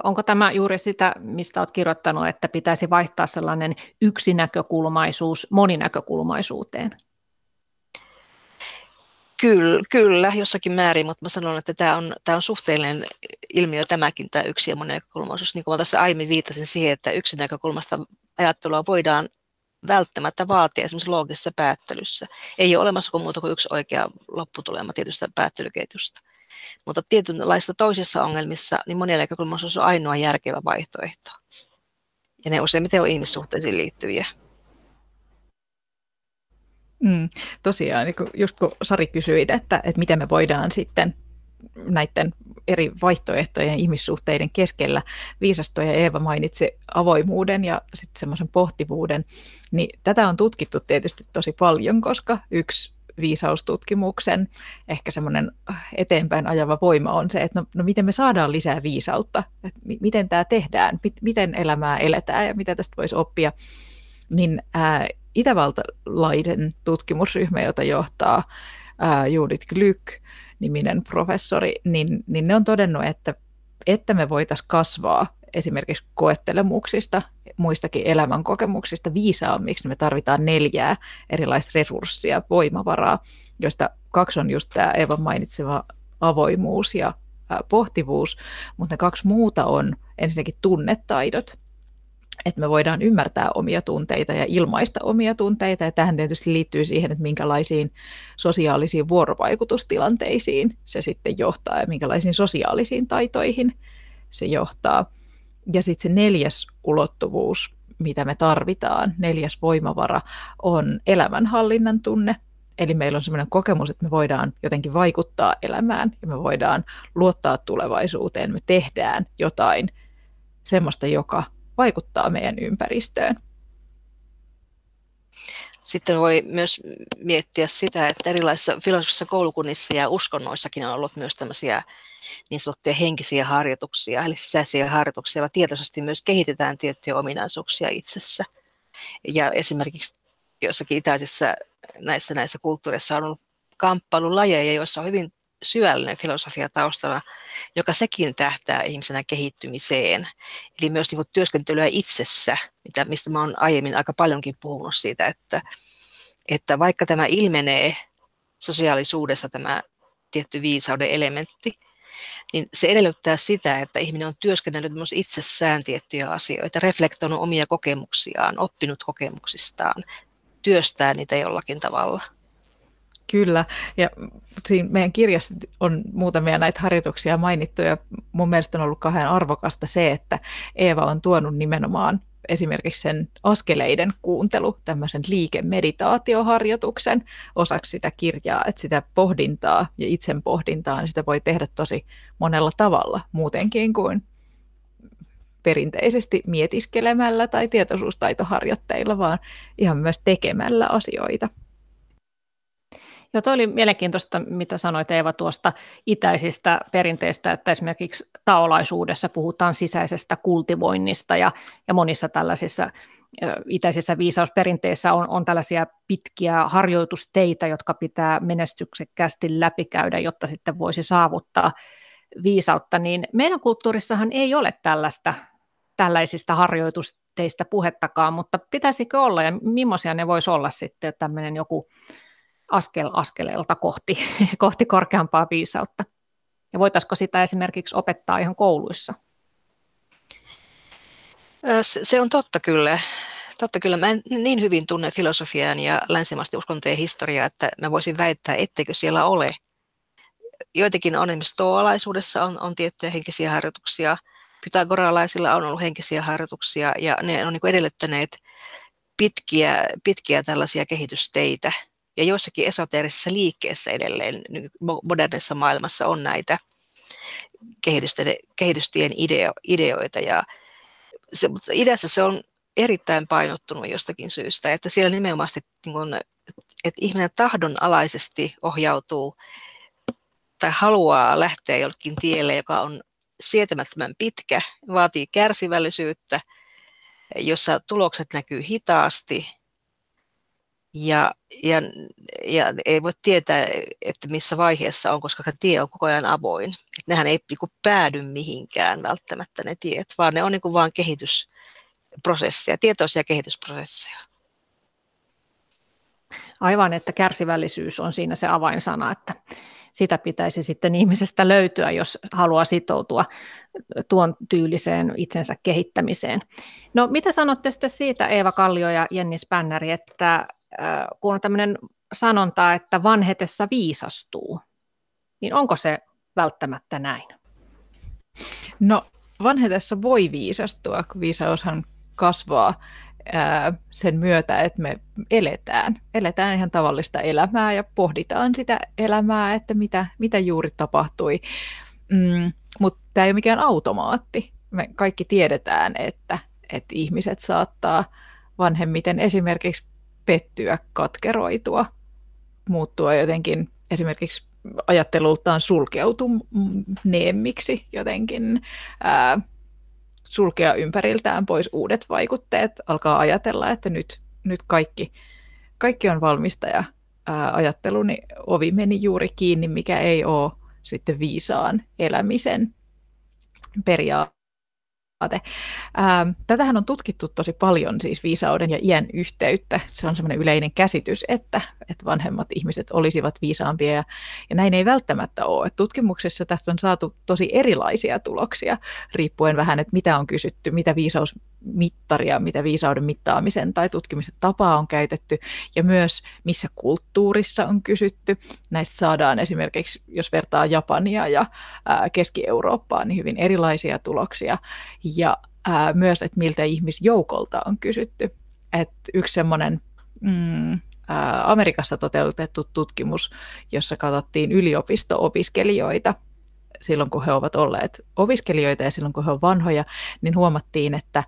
Onko tämä juuri sitä, mistä olet kirjoittanut, että pitäisi vaihtaa sellainen yksinäkökulmaisuus moninäkökulmaisuuteen? Kyllä, kyllä, jossakin määrin, mutta mä sanon, että tämä on, tämä on suhteellinen ilmiö tämäkin, tämä yksi ja moninäkökulmaisuus. Niin kuin tässä aiemmin viittasin siihen, että yksinäkökulmasta ajattelua voidaan välttämättä vaatia esimerkiksi loogisessa päättelyssä. Ei ole olemassa kuin muuta kuin yksi oikea lopputulema tietystä päättelyketjusta. Mutta tietynlaisissa toisissa ongelmissa niin monien näkökulmassa on ainoa järkevä vaihtoehto. Ja ne useimmiten on ihmissuhteisiin liittyviä. Mm, tosiaan, niin just kun Sari kysyi, että, että miten me voidaan sitten näiden eri vaihtoehtojen ihmissuhteiden keskellä. Viisasto ja Eeva mainitsi avoimuuden ja sitten semmoisen pohtivuuden. Niin tätä on tutkittu tietysti tosi paljon, koska yksi viisaustutkimuksen ehkä semmoinen eteenpäin ajava voima on se, että no, no miten me saadaan lisää viisautta, että m- miten tämä tehdään, mit, miten elämää eletään ja mitä tästä voisi oppia. Niin ää, itävaltalaisen tutkimusryhmä, jota johtaa ää, Judith Glück, niminen professori, niin, niin ne on todennut, että, että me voitaisiin kasvaa esimerkiksi koettelemuksista, muistakin elämänkokemuksista viisaammiksi, niin me tarvitaan neljää erilaista resurssia, voimavaraa, joista kaksi on just tämä Eeva mainitsema avoimuus ja pohtivuus, mutta ne kaksi muuta on ensinnäkin tunnetaidot, että me voidaan ymmärtää omia tunteita ja ilmaista omia tunteita. Ja tähän tietysti liittyy siihen, että minkälaisiin sosiaalisiin vuorovaikutustilanteisiin se sitten johtaa ja minkälaisiin sosiaalisiin taitoihin se johtaa. Ja sitten se neljäs ulottuvuus, mitä me tarvitaan, neljäs voimavara, on elämänhallinnan tunne. Eli meillä on sellainen kokemus, että me voidaan jotenkin vaikuttaa elämään ja me voidaan luottaa tulevaisuuteen, me tehdään jotain semmoista, joka vaikuttaa meidän ympäristöön. Sitten voi myös miettiä sitä, että erilaisissa filosofisissa koulukunnissa ja uskonnoissakin on ollut myös tämmöisiä niin sanottuja henkisiä harjoituksia, eli sisäisiä harjoituksia, joilla tietoisesti myös kehitetään tiettyjä ominaisuuksia itsessä. Ja esimerkiksi jossakin itäisissä näissä, näissä kulttuureissa on ollut kamppailulajeja, joissa on hyvin syvällinen filosofia taustalla, joka sekin tähtää ihmisenä kehittymiseen. Eli myös niin kuin työskentelyä itsessä, mitä, mistä mä oon aiemmin aika paljonkin puhunut siitä, että, että vaikka tämä ilmenee sosiaalisuudessa tämä tietty viisauden elementti, niin se edellyttää sitä, että ihminen on työskennellyt myös itsessään tiettyjä asioita, reflektoinut omia kokemuksiaan, oppinut kokemuksistaan, työstää niitä jollakin tavalla. Kyllä, ja siinä meidän kirjassa on muutamia näitä harjoituksia mainittu, ja mun mielestä on ollut kahden arvokasta se, että Eeva on tuonut nimenomaan esimerkiksi sen askeleiden kuuntelu, tämmöisen liikemeditaatioharjoituksen osaksi sitä kirjaa, että sitä pohdintaa ja itsen pohdintaa, niin sitä voi tehdä tosi monella tavalla muutenkin kuin perinteisesti mietiskelemällä tai tietoisuustaitoharjoitteilla, vaan ihan myös tekemällä asioita. Joo, toi oli mielenkiintoista, mitä sanoit Eeva tuosta itäisistä perinteistä, että esimerkiksi taolaisuudessa puhutaan sisäisestä kultivoinnista ja, ja monissa tällaisissa itäisissä viisausperinteissä on, on tällaisia pitkiä harjoitusteitä, jotka pitää menestyksekkäästi läpikäydä, jotta sitten voisi saavuttaa viisautta, niin meidän kulttuurissahan ei ole tällaista, tällaisista harjoitusteista puhettakaan, mutta pitäisikö olla ja millaisia ne voisi olla sitten tämmöinen joku askel askeleelta kohti, kohti korkeampaa viisautta. Ja voitaisiko sitä esimerkiksi opettaa ihan kouluissa? Se on totta kyllä. Totta kyllä. Mä en niin hyvin tunne filosofian ja länsimaisten uskontojen historiaa, että mä voisin väittää, etteikö siellä ole. Joitakin on esimerkiksi stoalaisuudessa on, on tiettyjä henkisiä harjoituksia. Pythagoralaisilla on ollut henkisiä harjoituksia ja ne on niin edellyttäneet pitkiä, pitkiä tällaisia kehitysteitä – ja joissakin esoteerisissa liikkeessä edelleen modernissa maailmassa on näitä kehitystien ideo, ideoita. Ja se, mutta idässä se on erittäin painottunut jostakin syystä, että siellä nimenomaan niin kun, että ihminen tahdonalaisesti ohjautuu tai haluaa lähteä jollekin tielle, joka on sietämättömän pitkä, vaatii kärsivällisyyttä, jossa tulokset näkyy hitaasti ja, ja, ja ei voi tietää, että missä vaiheessa on, koska tie on koko ajan avoin. Et nehän ei niin kuin, päädy mihinkään välttämättä ne tiet, vaan ne on niin kuin, vaan kehitysprosesseja, tietoisia kehitysprosesseja. Aivan, että kärsivällisyys on siinä se avainsana, että sitä pitäisi sitten ihmisestä löytyä, jos haluaa sitoutua tuon tyyliseen itsensä kehittämiseen. No mitä sanotte sitten siitä, Eeva Kallio ja Jenni Spännäri, että kun on tämmöinen sanonta, että vanhetessa viisastuu, niin onko se välttämättä näin? No vanhetessa voi viisastua, kun viisaushan kasvaa sen myötä, että me eletään. Eletään ihan tavallista elämää ja pohditaan sitä elämää, että mitä, mitä juuri tapahtui. Mm, mutta tämä ei ole mikään automaatti. Me kaikki tiedetään, että, että ihmiset saattaa vanhemmiten esimerkiksi pettyä, katkeroitua, muuttua jotenkin esimerkiksi ajattelultaan sulkeutuneemmiksi jotenkin, ää, sulkea ympäriltään pois uudet vaikutteet, alkaa ajatella, että nyt, nyt kaikki, kaikki on valmista ja ää, ajatteluni ovi meni juuri kiinni, mikä ei ole sitten viisaan elämisen periaate periaate. Ähm, tätähän on tutkittu tosi paljon, siis viisauden ja iän yhteyttä. Se on semmoinen yleinen käsitys, että, että vanhemmat ihmiset olisivat viisaampia ja, ja näin ei välttämättä ole. Et tutkimuksessa tästä on saatu tosi erilaisia tuloksia, riippuen vähän, että mitä on kysytty, mitä viisaus mittaria, mitä viisauden mittaamisen tai tutkimisen tapaa on käytetty, ja myös missä kulttuurissa on kysytty. Näistä saadaan esimerkiksi, jos vertaa Japania ja Keski-Eurooppaa, niin hyvin erilaisia tuloksia, ja myös, että miltä ihmisjoukolta on kysytty. Et yksi semmoinen mm, Amerikassa toteutettu tutkimus, jossa katsottiin yliopisto-opiskelijoita silloin, kun he ovat olleet opiskelijoita ja silloin, kun he ovat vanhoja, niin huomattiin, että,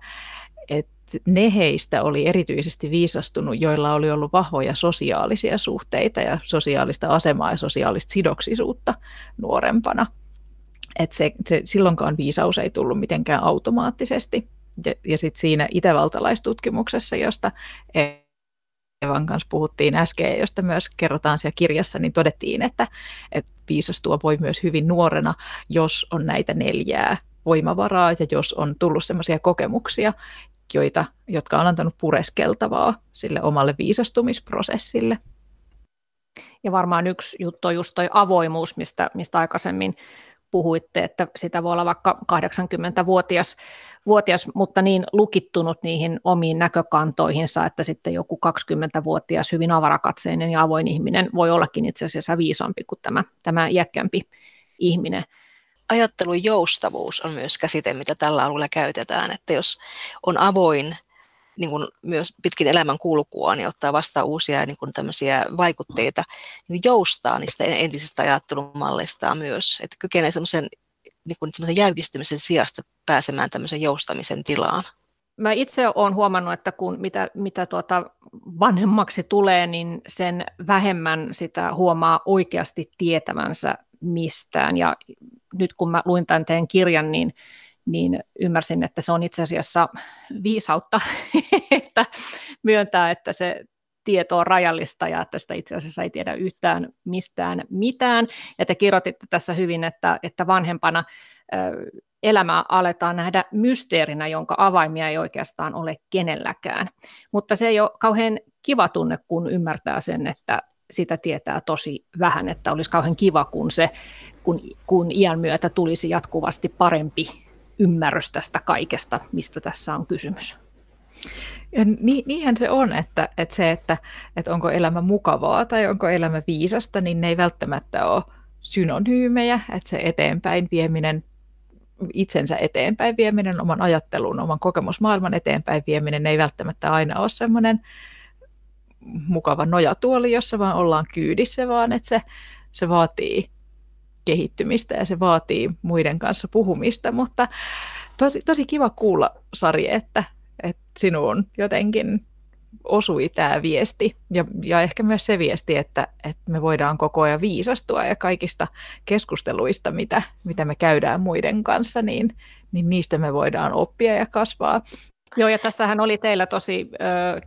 että ne heistä oli erityisesti viisastunut, joilla oli ollut vahvoja sosiaalisia suhteita ja sosiaalista asemaa ja sosiaalista sidoksisuutta nuorempana. Et se, se, silloinkaan viisaus ei tullut mitenkään automaattisesti. Ja, ja sitten siinä itävaltalaistutkimuksessa, josta Evan kanssa puhuttiin äsken, josta myös kerrotaan siellä kirjassa, niin todettiin, että, että viisastua voi myös hyvin nuorena, jos on näitä neljää voimavaraa ja jos on tullut sellaisia kokemuksia, joita, jotka on antanut pureskeltavaa sille omalle viisastumisprosessille. Ja varmaan yksi juttu on just toi avoimuus, mistä, mistä aikaisemmin puhuitte, että sitä voi olla vaikka 80-vuotias, vuotias, mutta niin lukittunut niihin omiin näkökantoihinsa, että sitten joku 20-vuotias hyvin avarakatseinen ja avoin ihminen voi ollakin itse asiassa viisaampi kuin tämä, tämä iäkkämpi ihminen. Ajattelun joustavuus on myös käsite, mitä tällä alueella käytetään, että jos on avoin niin kuin myös pitkin elämän kulkua, niin ottaa vastaan uusia niin kuin vaikutteita, niin joustaa niistä entisistä ajattelumalleistaan myös, että kykenee semmoisen niin kuin jäykistymisen sijasta pääsemään tämmöisen joustamisen tilaan. Mä itse olen huomannut, että kun mitä, mitä tuota vanhemmaksi tulee, niin sen vähemmän sitä huomaa oikeasti tietävänsä mistään. Ja nyt kun mä luin tämän teidän kirjan, niin niin ymmärsin, että se on itse asiassa viisautta, että myöntää, että se tieto on rajallista ja että sitä itse asiassa ei tiedä yhtään mistään mitään. Ja te kirjoititte tässä hyvin, että, että vanhempana elämää aletaan nähdä mysteerinä, jonka avaimia ei oikeastaan ole kenelläkään. Mutta se ei ole kauhean kiva tunne, kun ymmärtää sen, että sitä tietää tosi vähän, että olisi kauhean kiva, kun se kun, kun iän myötä tulisi jatkuvasti parempi ymmärrys tästä kaikesta, mistä tässä on kysymys. Ja ni, niinhän se on, että, että se, että, että onko elämä mukavaa tai onko elämä viisasta, niin ne ei välttämättä ole synonyymejä, että se eteenpäin vieminen, itsensä eteenpäin vieminen, oman ajattelun, oman kokemusmaailman eteenpäin vieminen ne ei välttämättä aina ole semmoinen mukava nojatuoli, jossa vaan ollaan kyydissä, vaan että se, se vaatii kehittymistä ja se vaatii muiden kanssa puhumista, mutta tosi, tosi kiva kuulla, Sari, että, että sinuun jotenkin osui tämä viesti ja, ja ehkä myös se viesti, että, että me voidaan koko ajan viisastua ja kaikista keskusteluista, mitä, mitä me käydään muiden kanssa, niin, niin niistä me voidaan oppia ja kasvaa. Joo, ja tässähän oli teillä tosi ö,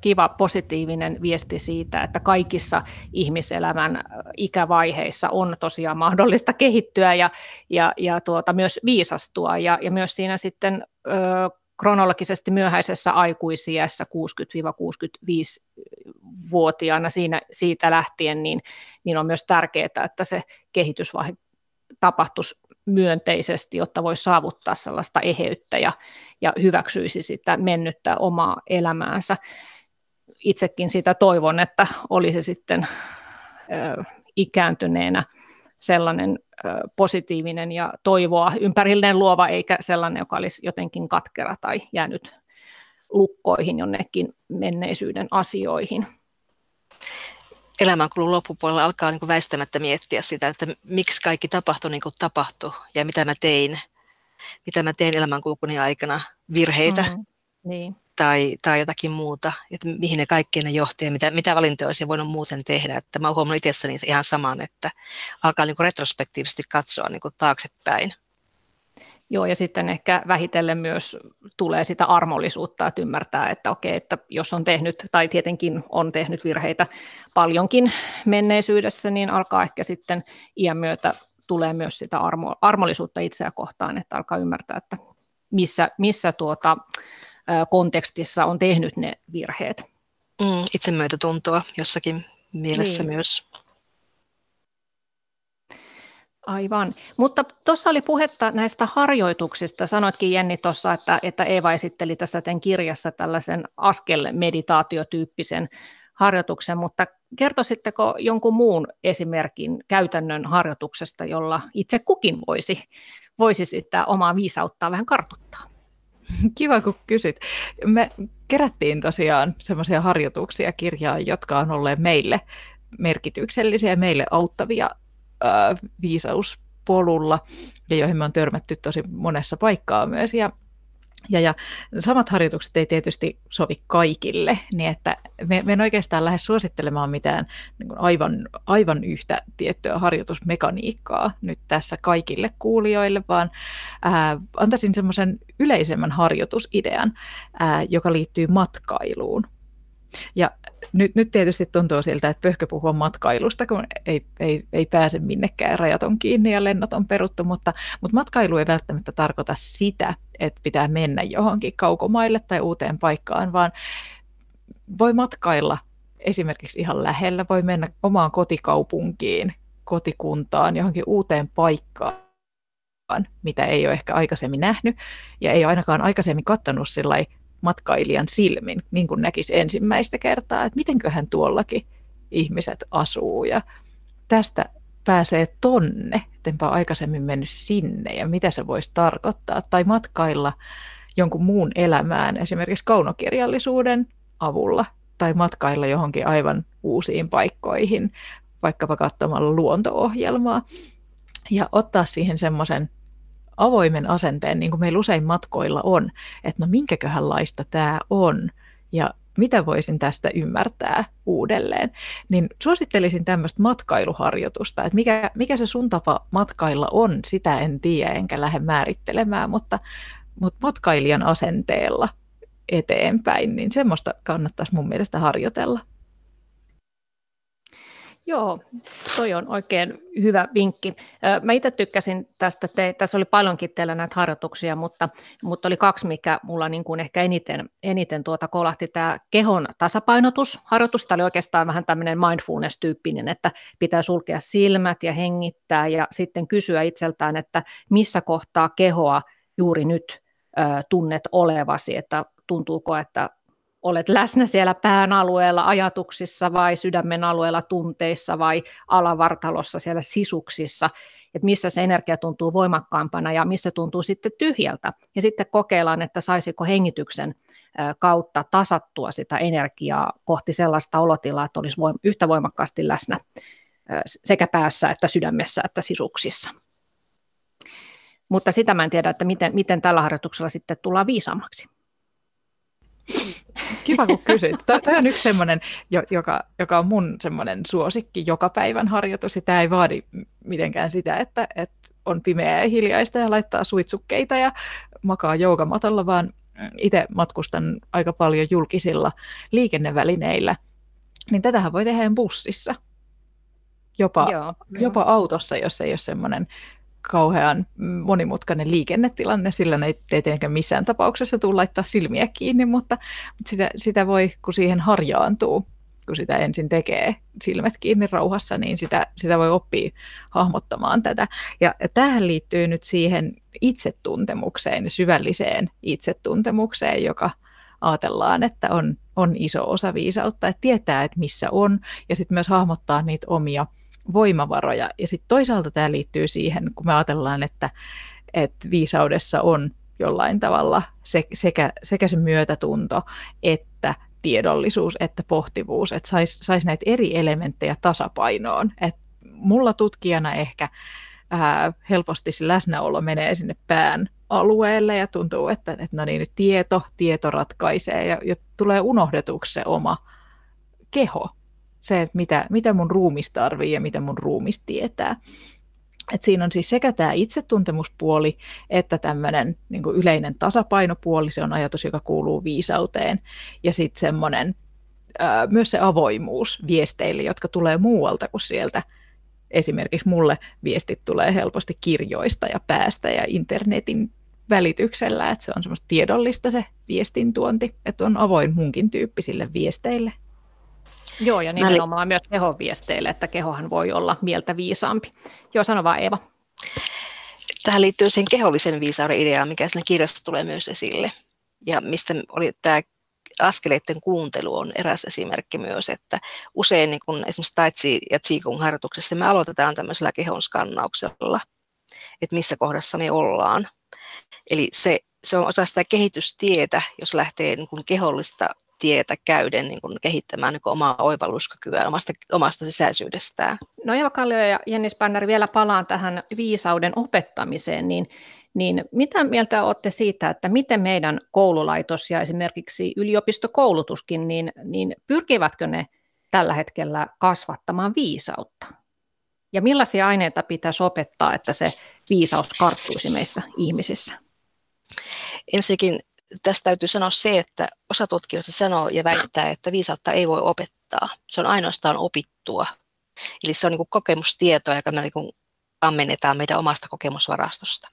kiva positiivinen viesti siitä, että kaikissa ihmiselämän ikävaiheissa on tosiaan mahdollista kehittyä ja, ja, ja tuota, myös viisastua. Ja, ja myös siinä sitten ö, kronologisesti myöhäisessä aikuisiässä 60-65-vuotiaana siinä, siitä lähtien, niin, niin on myös tärkeää, että se kehitysvaihe tapahtuisi myönteisesti, jotta voi saavuttaa sellaista eheyttä ja, ja hyväksyisi sitä mennyttä omaa elämäänsä. Itsekin sitä toivon, että olisi sitten ö, ikääntyneenä sellainen ö, positiivinen ja toivoa ympärillinen luova, eikä sellainen, joka olisi jotenkin katkera tai jäänyt lukkoihin jonnekin menneisyyden asioihin elämänkulun loppupuolella alkaa niin kuin väistämättä miettiä sitä, että miksi kaikki tapahtui niin kuin tapahtui ja mitä mä tein, mitä mä tein elämänkulkuni aikana, virheitä mm, niin. tai, tai jotakin muuta, että mihin ne kaikki ne johti ja mitä, mitä valintoja olisi voinut muuten tehdä. Että mä oon huomannut itsessäni ihan saman, että alkaa niin kuin retrospektiivisesti katsoa niin kuin taaksepäin. Joo, ja sitten ehkä vähitellen myös tulee sitä armollisuutta, että ymmärtää, että okei, että jos on tehnyt, tai tietenkin on tehnyt virheitä paljonkin menneisyydessä, niin alkaa ehkä sitten iän myötä tulee myös sitä armo, armollisuutta itseä kohtaan, että alkaa ymmärtää, että missä, missä tuota, kontekstissa on tehnyt ne virheet. Mm, itsemyötätuntoa jossakin mielessä niin. myös. Aivan. Mutta tuossa oli puhetta näistä harjoituksista. Sanoitkin Jenni tuossa, että, että Eeva esitteli tässä tämän kirjassa tällaisen askel-meditaatiotyyppisen harjoituksen, mutta kertoisitteko jonkun muun esimerkin käytännön harjoituksesta, jolla itse kukin voisi, voisi sitä omaa viisauttaa vähän kartuttaa? Kiva, kun kysyt. Me kerättiin tosiaan semmoisia harjoituksia kirjaan, jotka on olleet meille merkityksellisiä, meille auttavia ää, viisauspolulla ja joihin me on törmätty tosi monessa paikkaa myös. Ja ja, ja samat harjoitukset ei tietysti sovi kaikille, niin että me, me en oikeastaan lähde suosittelemaan mitään niin aivan, aivan yhtä tiettyä harjoitusmekaniikkaa nyt tässä kaikille kuulijoille, vaan ää, antaisin semmoisen yleisemmän harjoitusidean, ää, joka liittyy matkailuun. Ja nyt, nyt tietysti tuntuu siltä, että pöhkö puhua matkailusta, kun ei, ei, ei pääse minnekään, rajat on kiinni ja lennot on peruttu, mutta, mutta matkailu ei välttämättä tarkoita sitä, että pitää mennä johonkin kaukomaille tai uuteen paikkaan, vaan voi matkailla esimerkiksi ihan lähellä, voi mennä omaan kotikaupunkiin, kotikuntaan, johonkin uuteen paikkaan, mitä ei ole ehkä aikaisemmin nähnyt. Ja ei ainakaan aikaisemmin kattanut sillä matkailijan silmin, niin kuin näkisi ensimmäistä kertaa, että mitenköhän tuollakin ihmiset asuu. Ja tästä pääsee tonne, ettenpä aikaisemmin mennyt sinne. Ja mitä se voisi tarkoittaa, tai matkailla jonkun muun elämään, esimerkiksi kaunokirjallisuuden avulla, tai matkailla johonkin aivan uusiin paikkoihin, vaikkapa katsomalla luonto-ohjelmaa, ja ottaa siihen semmoisen avoimen asenteen, niin kuin meillä usein matkoilla on, että no minkäköhän laista tämä on ja mitä voisin tästä ymmärtää uudelleen, niin suosittelisin tämmöistä matkailuharjoitusta, että mikä, mikä se sun tapa matkailla on, sitä en tiedä enkä lähde määrittelemään, mutta, mutta matkailijan asenteella eteenpäin, niin semmoista kannattaisi mun mielestä harjoitella. Joo, toi on oikein hyvä vinkki. Mä itse tykkäsin tästä, te, tässä oli paljonkin teillä näitä harjoituksia, mutta, mutta oli kaksi, mikä mulla niin kuin ehkä eniten, eniten tuota kolahti. Tämä kehon tasapainotusharjoitus, tämä oli oikeastaan vähän tämmöinen mindfulness-tyyppinen, että pitää sulkea silmät ja hengittää ja sitten kysyä itseltään, että missä kohtaa kehoa juuri nyt tunnet olevasi, että tuntuuko, että olet läsnä siellä pään alueella ajatuksissa vai sydämen alueella tunteissa vai alavartalossa siellä sisuksissa, että missä se energia tuntuu voimakkaampana ja missä tuntuu sitten tyhjältä. Ja sitten kokeillaan, että saisiko hengityksen kautta tasattua sitä energiaa kohti sellaista olotilaa, että olisi yhtä voimakkaasti läsnä sekä päässä että sydämessä että sisuksissa. Mutta sitä mä en tiedä, että miten, miten tällä harjoituksella sitten tullaan viisaammaksi. Kiva, kun kysyt. Tämä on yksi semmoinen, joka, joka on mun semmoinen suosikki joka päivän harjoitus. Ja tämä ei vaadi mitenkään sitä, että, että on pimeää ja hiljaista ja laittaa suitsukkeita ja makaa joukamatolla, vaan itse matkustan aika paljon julkisilla liikennevälineillä. Niin tätähän voi tehdä bussissa. Jopa, Joo, jopa autossa, jos ei ole semmoinen kauhean monimutkainen liikennetilanne, sillä ne ei tietenkään missään tapauksessa tule laittaa silmiä kiinni, mutta sitä, sitä voi, kun siihen harjaantuu, kun sitä ensin tekee silmät kiinni rauhassa, niin sitä, sitä voi oppia hahmottamaan tätä. Ja, ja tähän liittyy nyt siihen itsetuntemukseen, syvälliseen itsetuntemukseen, joka ajatellaan, että on, on iso osa viisautta, että tietää, että missä on, ja sitten myös hahmottaa niitä omia voimavaroja. Ja sitten toisaalta tämä liittyy siihen, kun me ajatellaan, että, että viisaudessa on jollain tavalla se, sekä, sekä se myötätunto että tiedollisuus että pohtivuus, että saisi sais näitä eri elementtejä tasapainoon. Et mulla tutkijana ehkä ää, helposti se läsnäolo menee sinne pään alueelle ja tuntuu, että, että no niin, tieto, tieto ratkaisee ja, ja tulee unohdetuksi se oma keho se, mitä, mitä mun ruumis tarvii ja mitä mun ruumis tietää. Et siinä on siis sekä tämä itsetuntemuspuoli että tämmöinen niin yleinen tasapainopuoli, se on ajatus, joka kuuluu viisauteen, ja sitten semmoinen myös se avoimuus viesteille, jotka tulee muualta kuin sieltä. Esimerkiksi mulle viestit tulee helposti kirjoista ja päästä ja internetin välityksellä, että se on semmoista tiedollista se viestin tuonti, että on avoin munkin tyyppisille viesteille. Joo, ja nimenomaan Mä... myös kehon viesteille, että kehohan voi olla mieltä viisaampi. Joo, sano vaan Eeva. tähän liittyy siihen kehollisen viisauden ideaan, mikä siinä kirjassa tulee myös esille. Ja mistä oli tämä askeleiden kuuntelu on eräs esimerkki myös, että usein niin kun esimerkiksi Taitsi ja Qigong harjoituksessa me aloitetaan tämmöisellä kehon skannauksella, että missä kohdassa me ollaan. Eli se, se on osa sitä kehitystietä, jos lähtee niin kuin kehollista tietä käyden niin kuin kehittämään niin kuin omaa oivalluskykyä omasta, omasta sisäisyydestään. No Eva Kallio ja Jenni Spanner, vielä palaan tähän viisauden opettamiseen, niin, niin mitä mieltä olette siitä, että miten meidän koululaitos ja esimerkiksi yliopistokoulutuskin, niin, niin pyrkivätkö ne tällä hetkellä kasvattamaan viisautta? Ja millaisia aineita pitäisi opettaa, että se viisaus karttuisi meissä ihmisissä? Ensinnäkin tästä täytyy sanoa se, että osa tutkijoista sanoo ja väittää, että viisautta ei voi opettaa. Se on ainoastaan opittua. Eli se on niin kokemustietoa, joka me niin ammennetaan meidän omasta kokemusvarastosta.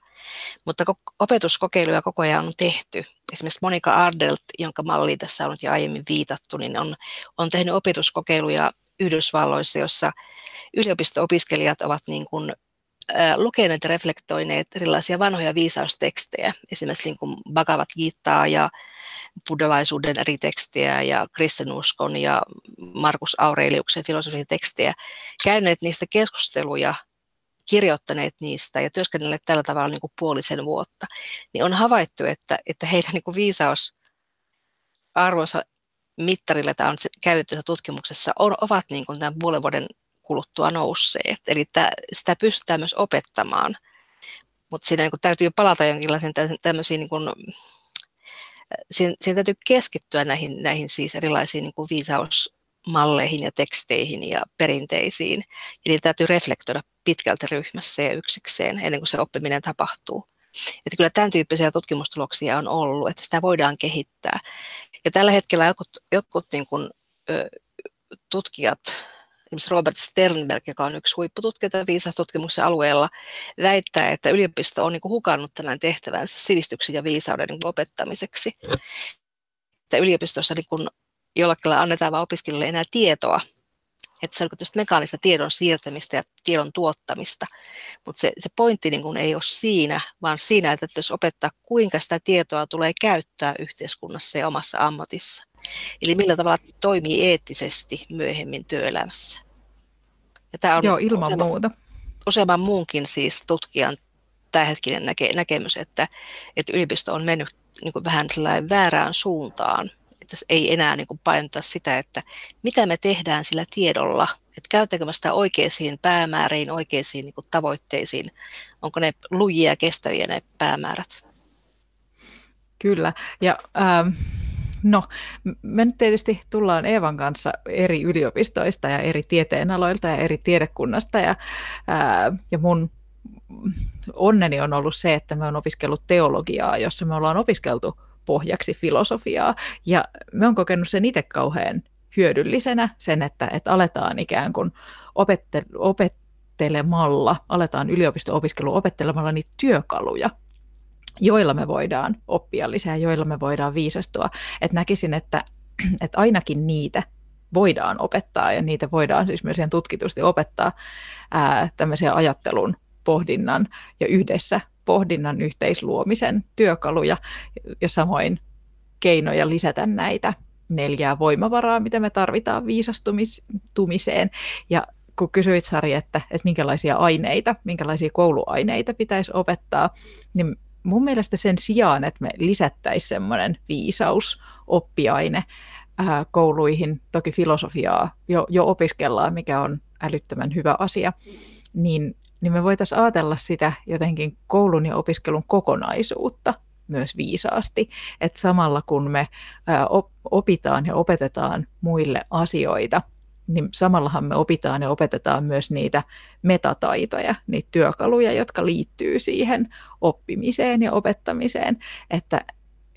Mutta opetuskokeiluja koko ajan on tehty. Esimerkiksi Monika Ardelt, jonka malli tässä on jo aiemmin viitattu, niin on, on tehnyt opetuskokeiluja Yhdysvalloissa, jossa yliopisto-opiskelijat ovat niin kuin lukeneet ja reflektoineet erilaisia vanhoja viisaustekstejä, esimerkiksi niin kuin Bhagavad Gitaa ja buddhalaisuuden eri tekstejä ja kristinuskon ja Markus Aureliuksen filosofian tekstejä, käyneet niistä keskusteluja, kirjoittaneet niistä ja työskennelleet tällä tavalla niin kuin puolisen vuotta, niin on havaittu, että, että heidän niin kuin viisaus arvonsa mittarilla, tämä on käytetty tutkimuksessa, on, ovat niin kuin tämän puolen vuoden kuluttua nousseet. Eli tämä, sitä pystytään myös opettamaan. Mutta siinä niin täytyy palata jonkinlaisiin tämmöisiin, niin kuin, siinä, siinä täytyy keskittyä näihin, näihin siis erilaisiin niin kuin viisausmalleihin ja teksteihin ja perinteisiin. Niitä täytyy reflektoida pitkälti ryhmässä ja yksikseen ennen kuin se oppiminen tapahtuu. Että kyllä tämän tyyppisiä tutkimustuloksia on ollut, että sitä voidaan kehittää. Ja tällä hetkellä jotkut, jotkut niin kuin, tutkijat esimerkiksi Robert Sternberg, joka on yksi huippututkijoita viisaustutkimuksen alueella, väittää, että yliopisto on niin hukannut tämän tehtävänsä sivistyksen ja viisauden niin opettamiseksi. Että yliopistossa niin kuin jollakin annetaan vain opiskelijoille enää tietoa, että se on niin mekaanista tiedon siirtämistä ja tiedon tuottamista. Mutta se, se pointti niin kuin ei ole siinä, vaan siinä, että jos opettaa, kuinka sitä tietoa tulee käyttää yhteiskunnassa ja omassa ammatissa. Eli millä tavalla toimii eettisesti myöhemmin työelämässä. Ja tämä on Joo, ilman useamman, muuta. Useamman muunkin siis tutkijan tämänhetkinen näke, näkemys, että, että yliopisto on mennyt niin kuin vähän väärään suuntaan. Että ei enää niin kuin painota sitä, että mitä me tehdään sillä tiedolla, että käytetäänkö me sitä oikeisiin päämääriin, oikeisiin niin kuin tavoitteisiin, onko ne lujia kestäviä ne päämäärät. Kyllä, ja ähm, No, me nyt tietysti tullaan Eevan kanssa eri yliopistoista ja eri tieteenaloilta ja eri tiedekunnasta ja, ää, ja mun onneni on ollut se, että me on opiskellut teologiaa, jossa me ollaan opiskeltu pohjaksi filosofiaa. Ja me on kokenut sen itse kauhean hyödyllisenä sen, että, että aletaan ikään kuin opette, opettelemalla, aletaan yliopisto-opiskelu opettelemalla niitä työkaluja, joilla me voidaan oppia lisää, joilla me voidaan viisastua. Et näkisin, että, että ainakin niitä voidaan opettaa ja niitä voidaan siis myös ihan tutkitusti opettaa ää, tämmöisiä ajattelun, pohdinnan ja yhdessä pohdinnan yhteisluomisen työkaluja ja samoin keinoja lisätä näitä neljää voimavaraa, mitä me tarvitaan viisastumiseen. Ja kun kysyit Sari, että, että minkälaisia aineita, minkälaisia kouluaineita pitäisi opettaa, niin mun mielestä sen sijaan, että me lisättäisiin semmoinen viisausoppiaine ää, kouluihin, toki filosofiaa jo, jo opiskellaan, mikä on älyttömän hyvä asia, niin, niin me voitaisiin ajatella sitä jotenkin koulun ja opiskelun kokonaisuutta myös viisaasti, että samalla kun me ää, opitaan ja opetetaan muille asioita, niin samallahan me opitaan ja opetetaan myös niitä metataitoja, niitä työkaluja, jotka liittyy siihen oppimiseen ja opettamiseen, että,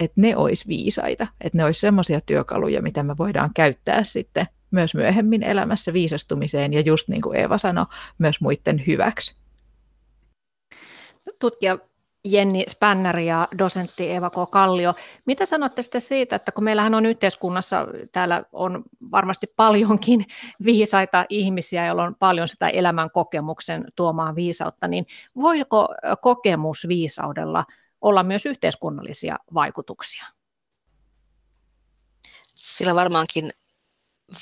että ne olisi viisaita, että ne olisi semmoisia työkaluja, mitä me voidaan käyttää sitten myös myöhemmin elämässä viisastumiseen ja just niin kuin Eeva sanoi, myös muiden hyväksi. Tutkija Jenni Spänner ja dosentti Eva K. Kallio. Mitä sanotte sitten siitä, että kun meillähän on yhteiskunnassa, täällä on varmasti paljonkin viisaita ihmisiä, joilla on paljon sitä elämän kokemuksen tuomaan viisautta, niin voiko kokemus viisaudella olla myös yhteiskunnallisia vaikutuksia? Sillä varmaankin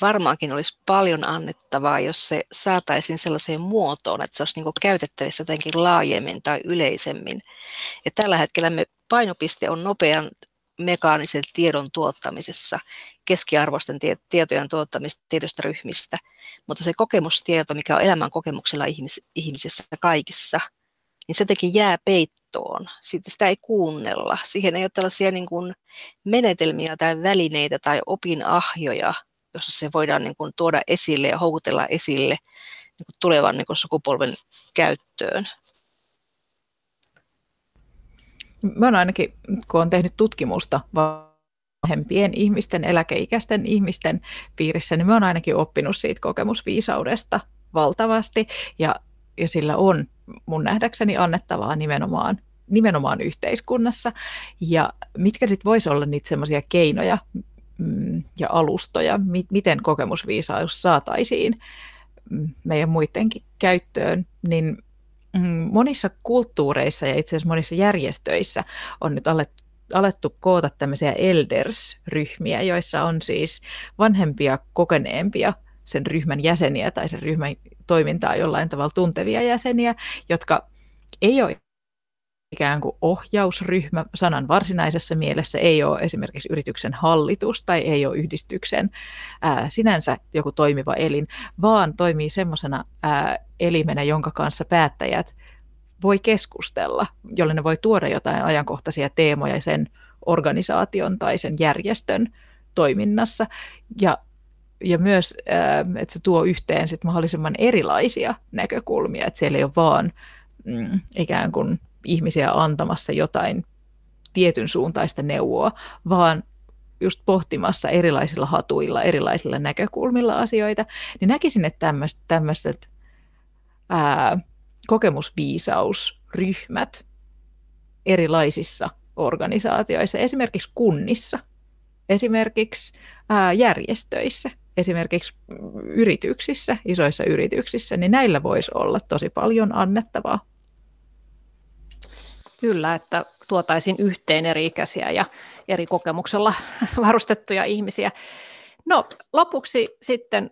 varmaankin olisi paljon annettavaa, jos se saataisiin sellaiseen muotoon, että se olisi niin käytettävissä jotenkin laajemmin tai yleisemmin. Ja tällä hetkellä me painopiste on nopean mekaanisen tiedon tuottamisessa, keskiarvoisten tie- tietojen tuottamista tietystä ryhmistä, mutta se kokemustieto, mikä on elämän kokemuksella ihmis- ihmisissä kaikissa, niin se teki jää peittoon. Sitten sitä ei kuunnella. Siihen ei ole tällaisia niin kuin menetelmiä tai välineitä tai opinahjoja, jossa se voidaan niin kuin tuoda esille ja houkutella esille niin kuin tulevan niin kuin sukupolven käyttöön. Mä oon ainakin, kun olen tehnyt tutkimusta vanhempien ihmisten, eläkeikäisten ihmisten piirissä, niin mä oon ainakin oppinut siitä kokemusviisaudesta valtavasti. Ja, ja sillä on mun nähdäkseni annettavaa nimenomaan, nimenomaan yhteiskunnassa. Ja mitkä sitten voisi olla niitä semmoisia keinoja, ja alustoja, miten kokemusviisaus saataisiin mm, meidän muidenkin käyttöön, niin mm, monissa kulttuureissa ja itse asiassa monissa järjestöissä on nyt alettu, alettu koota tämmöisiä elders-ryhmiä, joissa on siis vanhempia, kokeneempia sen ryhmän jäseniä tai sen ryhmän toimintaa jollain tavalla tuntevia jäseniä, jotka ei ole ikään kuin ohjausryhmä sanan varsinaisessa mielessä ei ole esimerkiksi yrityksen hallitus tai ei ole yhdistyksen ää, sinänsä joku toimiva elin, vaan toimii semmoisena elimenä, jonka kanssa päättäjät voi keskustella, jolle ne voi tuoda jotain ajankohtaisia teemoja sen organisaation tai sen järjestön toiminnassa. Ja, ja myös, että se tuo yhteen sit mahdollisimman erilaisia näkökulmia, että siellä ei ole vaan mm, ikään kuin ihmisiä antamassa jotain tietyn suuntaista neuvoa, vaan just pohtimassa erilaisilla hatuilla, erilaisilla näkökulmilla asioita, niin näkisin, että tämmöiset kokemusviisausryhmät erilaisissa organisaatioissa, esimerkiksi kunnissa, esimerkiksi ää, järjestöissä, esimerkiksi yrityksissä, isoissa yrityksissä, niin näillä voisi olla tosi paljon annettavaa. Kyllä, että tuotaisiin yhteen eri ikäisiä ja eri kokemuksella varustettuja ihmisiä. No lopuksi sitten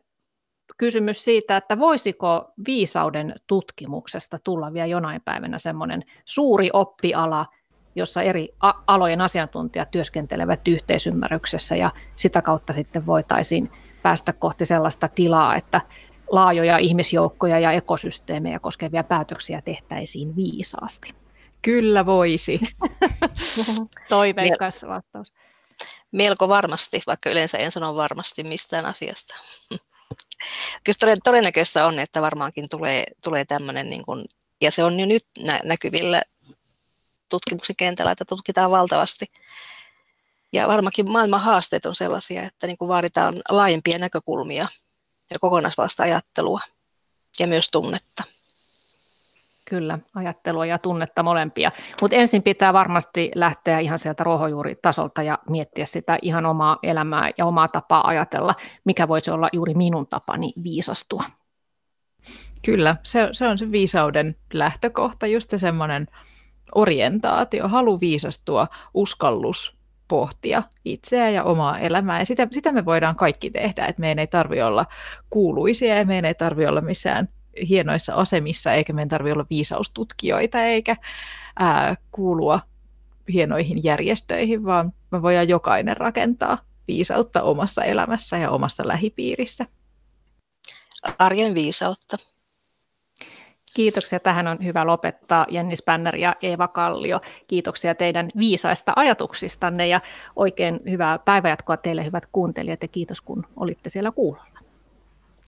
kysymys siitä, että voisiko viisauden tutkimuksesta tulla vielä jonain päivänä semmoinen suuri oppiala, jossa eri alojen asiantuntijat työskentelevät yhteisymmärryksessä ja sitä kautta sitten voitaisiin päästä kohti sellaista tilaa, että laajoja ihmisjoukkoja ja ekosysteemejä koskevia päätöksiä tehtäisiin viisaasti. Kyllä voisi. Toiveikas vastaus. Melko varmasti, vaikka yleensä en sano varmasti mistään asiasta. Kyllä todennäköistä on, että varmaankin tulee, tulee tämmöinen, niin kuin, ja se on jo nyt näkyvillä tutkimuksen kentällä, että tutkitaan valtavasti. Ja varmaankin maailman haasteet on sellaisia, että niin kuin vaaditaan laajempia näkökulmia ja kokonaisvaltaista ajattelua ja myös tunnetta. Kyllä, ajattelua ja tunnetta molempia. Mutta ensin pitää varmasti lähteä ihan sieltä ruohonjuuritasolta ja miettiä sitä ihan omaa elämää ja omaa tapaa ajatella, mikä voisi olla juuri minun tapani viisastua. Kyllä, se, se on se viisauden lähtökohta, just se semmoinen orientaatio, halu viisastua, uskallus pohtia itseä ja omaa elämää. Ja sitä, sitä me voidaan kaikki tehdä, että meidän ei tarvitse olla kuuluisia ja meidän ei tarvitse olla missään hienoissa asemissa, eikä meidän tarvitse olla viisaustutkijoita eikä ää, kuulua hienoihin järjestöihin, vaan me voidaan jokainen rakentaa viisautta omassa elämässä ja omassa lähipiirissä. Arjen viisautta. Kiitoksia. Tähän on hyvä lopettaa Jenni Spänner ja Eeva Kallio. Kiitoksia teidän viisaista ajatuksistanne ja oikein hyvää päivänjatkoa teille hyvät kuuntelijat ja kiitos kun olitte siellä kuulolla.